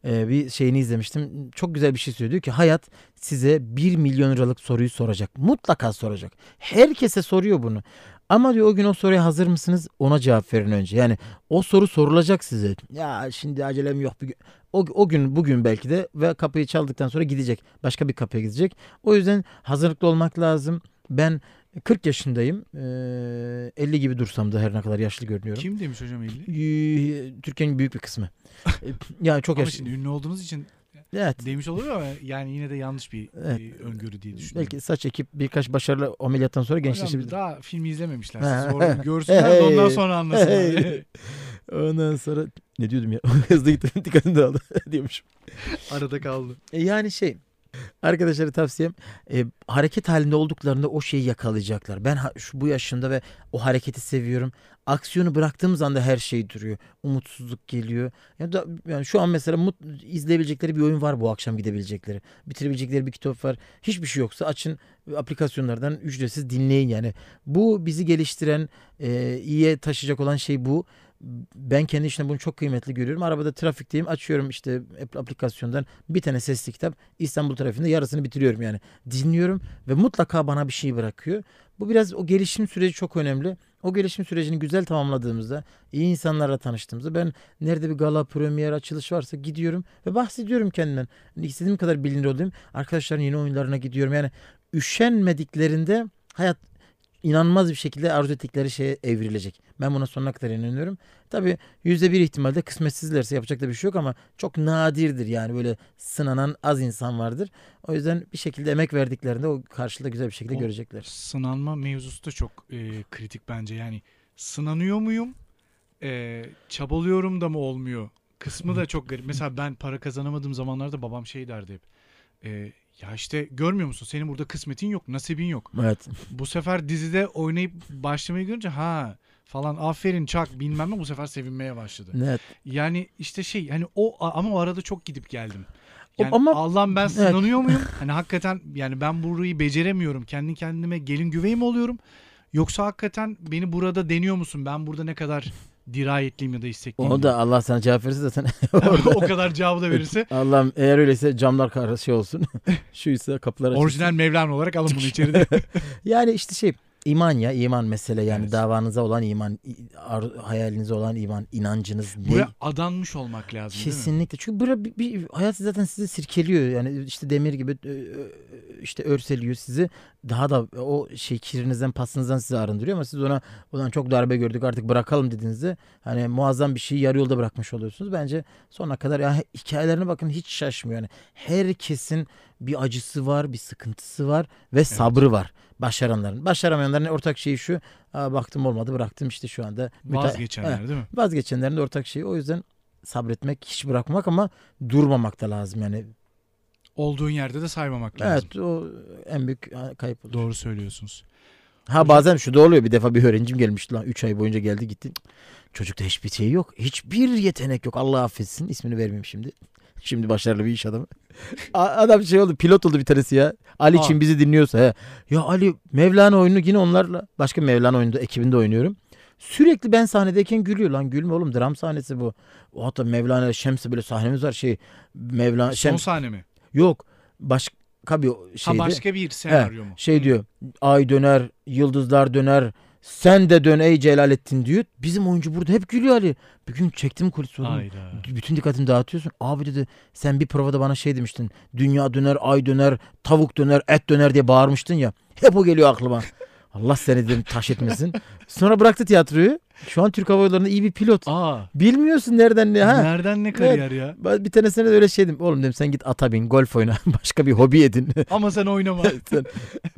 Ee, bir şeyini izlemiştim. Çok güzel bir şey söylüyor. Diyor ki hayat size 1 milyon liralık soruyu soracak. Mutlaka soracak. Herkese soruyor bunu. Ama diyor o gün o soruya hazır mısınız? Ona cevap verin önce. Yani o soru sorulacak size. Ya şimdi acelem yok. bugün. O, o gün bugün belki de ve kapıyı çaldıktan sonra gidecek. Başka bir kapıya gidecek. O yüzden hazırlıklı olmak lazım. Ben 40 yaşındayım. Ee, 50 gibi dursam da her ne kadar yaşlı görünüyorum. Kim demiş hocam 50? Ee, Türkiye'nin büyük bir kısmı. Ee, yani çok Ama yaşlı. şimdi ünlü olduğunuz için Evet. demiş oluyor ama yani yine de yanlış bir Evet. e, öngörü diye düşünüyorum. Belki saç ekip birkaç başarılı ameliyattan sonra gençleşebilir. daha filmi izlememişler. Siz orada görsünler de ondan Hey. sonra anlasınlar. Hey. Ondan sonra ne diyordum ya? Hızlı gittim dikkatim dağıldı diyormuşum. Arada kaldı. E yani şey arkadaşlara tavsiyem e, hareket halinde olduklarında o şeyi yakalayacaklar. Ben ha- şu bu yaşında ve o hareketi seviyorum. Aksiyonu bıraktığımız anda her şey duruyor. Umutsuzluk geliyor. Ya da yani şu an mesela mut, izleyebilecekleri bir oyun var bu akşam gidebilecekleri. Bitirebilecekleri bir kitap var. Hiçbir şey yoksa açın aplikasyonlardan ücretsiz dinleyin yani. Bu bizi geliştiren, e, iyiye taşıyacak olan şey bu. Ben kendi işimde bunu çok kıymetli görüyorum. Arabada trafikteyim açıyorum işte ap- aplikasyondan bir tane sesli kitap İstanbul trafiğinde yarısını bitiriyorum yani. Dinliyorum ve mutlaka bana bir şey bırakıyor. Bu biraz o gelişim süreci çok önemli. O gelişim sürecini güzel tamamladığımızda, iyi insanlarla tanıştığımızda ben nerede bir gala, premier, açılış varsa gidiyorum ve bahsediyorum kendimden. Hani istediğim kadar bilinir olayım. Arkadaşların yeni oyunlarına gidiyorum. Yani üşenmediklerinde hayat inanılmaz bir şekilde arzu ettikleri şeye evrilecek. Ben buna sonuna kadar inanıyorum. Tabii yüzde bir ihtimalde kısmetsizlerse yapacak da bir şey yok ama çok nadirdir yani böyle sınanan az insan vardır. O yüzden bir şekilde emek verdiklerinde o karşılığı güzel bir şekilde O- görecekler. Sınanma mevzusu da çok e, kritik bence. Yani sınanıyor muyum? E, çabalıyorum da mı olmuyor? Kısmı da çok garip. Mesela ben para kazanamadığım zamanlarda babam şey derdi hep. E, ya işte görmüyor musun? Senin burada kısmetin yok, nasibin yok. Evet. Bu sefer dizide oynayıp başlamayı görünce ha falan aferin çak bilmem ne bu sefer sevinmeye başladı. Evet. Yani işte şey hani o ama o arada çok gidip geldim. Yani ama- Allah'ım ben Evet. sınanıyor muyum? Hani hakikaten yani ben burayı beceremiyorum. Kendi kendime gelin güvey mi oluyorum? Yoksa hakikaten beni burada deniyor musun? Ben burada ne kadar dirayetliyim ya da istekliyim. Onu da Allah sana cevap verirse zaten orada o kadar cevabı da verirse Allah'ım eğer öyleyse camlar karşı şey olsun. Şuysa kapılar açılsın. orijinal Mevlana olarak alın bunu içeri de. Yani işte şey İman ya iman mesele yani Evet. davanıza olan iman, hayalinize olan iman, inancınız ne? Buraya adanmış olmak lazım? Kesinlikle. Çünkü bura bir, bir hayat zaten sizi sirkeliyor. Yani işte demir gibi e, e, işte örseliyor sizi. Daha da o şey kirinizden, pasınızdan sizi arındırıyor ama siz ona ulan çok darbe gördük artık bırakalım dediğinizde hani muazzam bir şeyi yarı yolda bırakmış oluyorsunuz. Bence sonuna kadar ya hikayelerine bakın hiç şaşmıyor. Yani herkesin bir acısı var, bir sıkıntısı var ve sabrı var başaranların. Başaramayanların ortak şeyi şu. Aa, baktım olmadı bıraktım işte şu anda. Vazgeçenler Evet. değil mi? Vazgeçenlerin de ortak şeyi. O yüzden sabretmek, hiç bırakmak ama durmamak da lazım yani. Olduğun yerde de saymamak lazım. Evet o en büyük kayıp olur. Doğru söylüyorsunuz. Ha bazen şu da oluyor. Bir defa bir öğrencim gelmişti lan. 3 ay boyunca geldi gitti. Çocukta hiçbir şey yok. Hiçbir yetenek yok. Allah affetsin. İsmini vermeyeyim şimdi. Şimdi başarılı bir iş adamı. Adam şey oldu pilot oldu bir tanesi ya. Ali Aa. için bizi dinliyorsa. He. Ya Ali Mevlana oyunu yine onlarla başka Mevlana oyunu ekibinde oynuyorum. Sürekli ben sahnedeyken gülüyor lan. Gülme oğlum dram sahnesi bu. O hatta Mevlana ile Şems'le böyle sahnemiz var şey. Mevlana Son Şems. sahne mi? Yok. Başka bir şeydi. Ha başka bir senaryo mu? Şey diyor. Ay döner, yıldızlar döner. Sen de dön ey Celalettin diyor. Bizim oyuncu burada hep gülüyor Ali. Bir gün çektim kulis oğlum. Hayda. Bütün dikkatimi dağıtıyorsun. Abi dedi sen bir provada bana şey demiştin. Dünya döner, ay döner, tavuk döner, et döner diye bağırmıştın ya. Hep o geliyor aklıma. Allah seni dedim taş etmesin. Sonra bıraktı tiyatroyu. Şu an Türk Hava Yolları'nda iyi bir pilot. Aa. Bilmiyorsun nereden ne ha. Nereden ne kariyer ya? Ben bir tanesine de öyle şey dedim. Oğlum dedim sen git ata bin, golf oyna. Başka bir hobi edin. Ama sen oynama. Sen-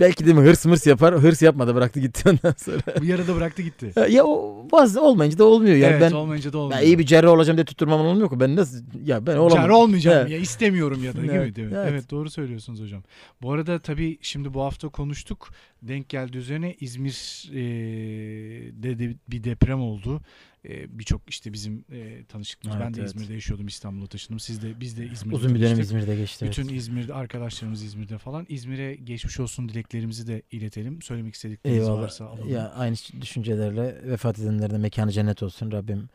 Belki dedim hırs mırs yapar. Hırs yapmadı bıraktı gitti ondan sonra. Bu yarıda bıraktı gitti. ya o bazı olmayınca da olmuyor. Yani evet ben, olmayınca da olmuyor. ben iyi bir cerrah olacağım diye tutturmam olmuyor ki. Ben nasıl ya ben olamam. Çare olmayacağım Evet. ya istemiyorum ya da gibi Evet, değil mi? evet. Evet. doğru söylüyorsunuz hocam. Bu arada tabii şimdi bu hafta konuştuk. Denk geldi üzerine İzmir'de de bir deprem oldu. E, Birçok işte bizim e, tanışıklığımız. ben Evet, de evet. İzmir'de yaşıyordum İstanbul'a taşındım. Siz de biz de İzmir'de Uzun bir dönem. İzmir'de geçti. evet. Bütün İzmir'de arkadaşlarımız İzmir'de falan. İzmir'e geçmiş olsun dileklerimizi de iletelim. Söylemek istedikleriniz Eyvallah. varsa alalım. Ya aynı düşüncelerle vefat edenlere de mekanı cennet olsun Rabbim.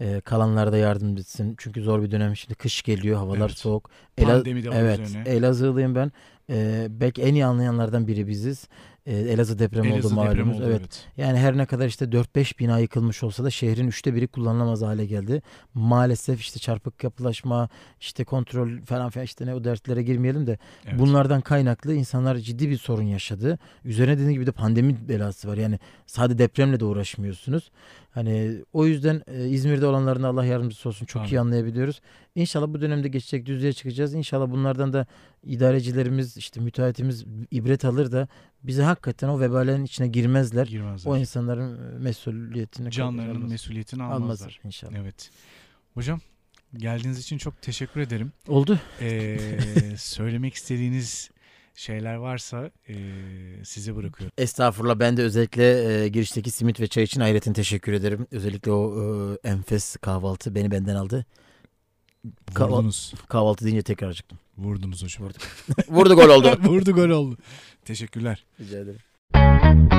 E, kalanlara da yardım etsin. Çünkü zor bir dönem. Şimdi kış geliyor. Havalar Evet. soğuk. Pandemi de var evet. üzerine. Elazığlıyım ben. E, belki en iyi anlayanlardan biri biziz. E, Elazığ depremi oldu Elazığ depremi malumunuz. oldu evet. evet. Yani her ne kadar işte 4-5 bina yıkılmış olsa da şehrin üçte biri kullanılamaz hale geldi. Maalesef işte çarpık yapılaşma, işte kontrol falan filan işte ne o dertlere girmeyelim de Evet. bunlardan kaynaklı insanlar ciddi bir sorun yaşadı. Üzerine dediğim gibi de pandemi belası var. Yani sadece depremle de uğraşmıyorsunuz. Hani o yüzden e, İzmir'de olanların Allah yardımcısı olsun. Çok iyi Amin. anlayabiliyoruz. İnşallah bu dönemde geçecek düzlüğe çıkacağız. İnşallah bunlardan da idarecilerimiz işte müteahhitimiz ibret alır da bizi hakikaten o vebalerin içine girmezler. Girmezler. O insanların e, mesuliyetini Canlarının almaz- mesuliyetini almazlar. almazlar inşallah. Evet. Hocam geldiğiniz için çok teşekkür ederim. Oldu. Ee, söylemek istediğiniz şeyler varsa ee, size bırakıyorum. Estağfurullah ben de özellikle e, girişteki simit ve çay için hayretin teşekkür ederim. Özellikle o e, enfes kahvaltı beni benden aldı. Vurdunuz. Kahvaltı deyince tekrar acıktım. Vurdunuz hocam. Vurdu gol oldu. Vurdu gol oldu. Teşekkürler. Rica ederim.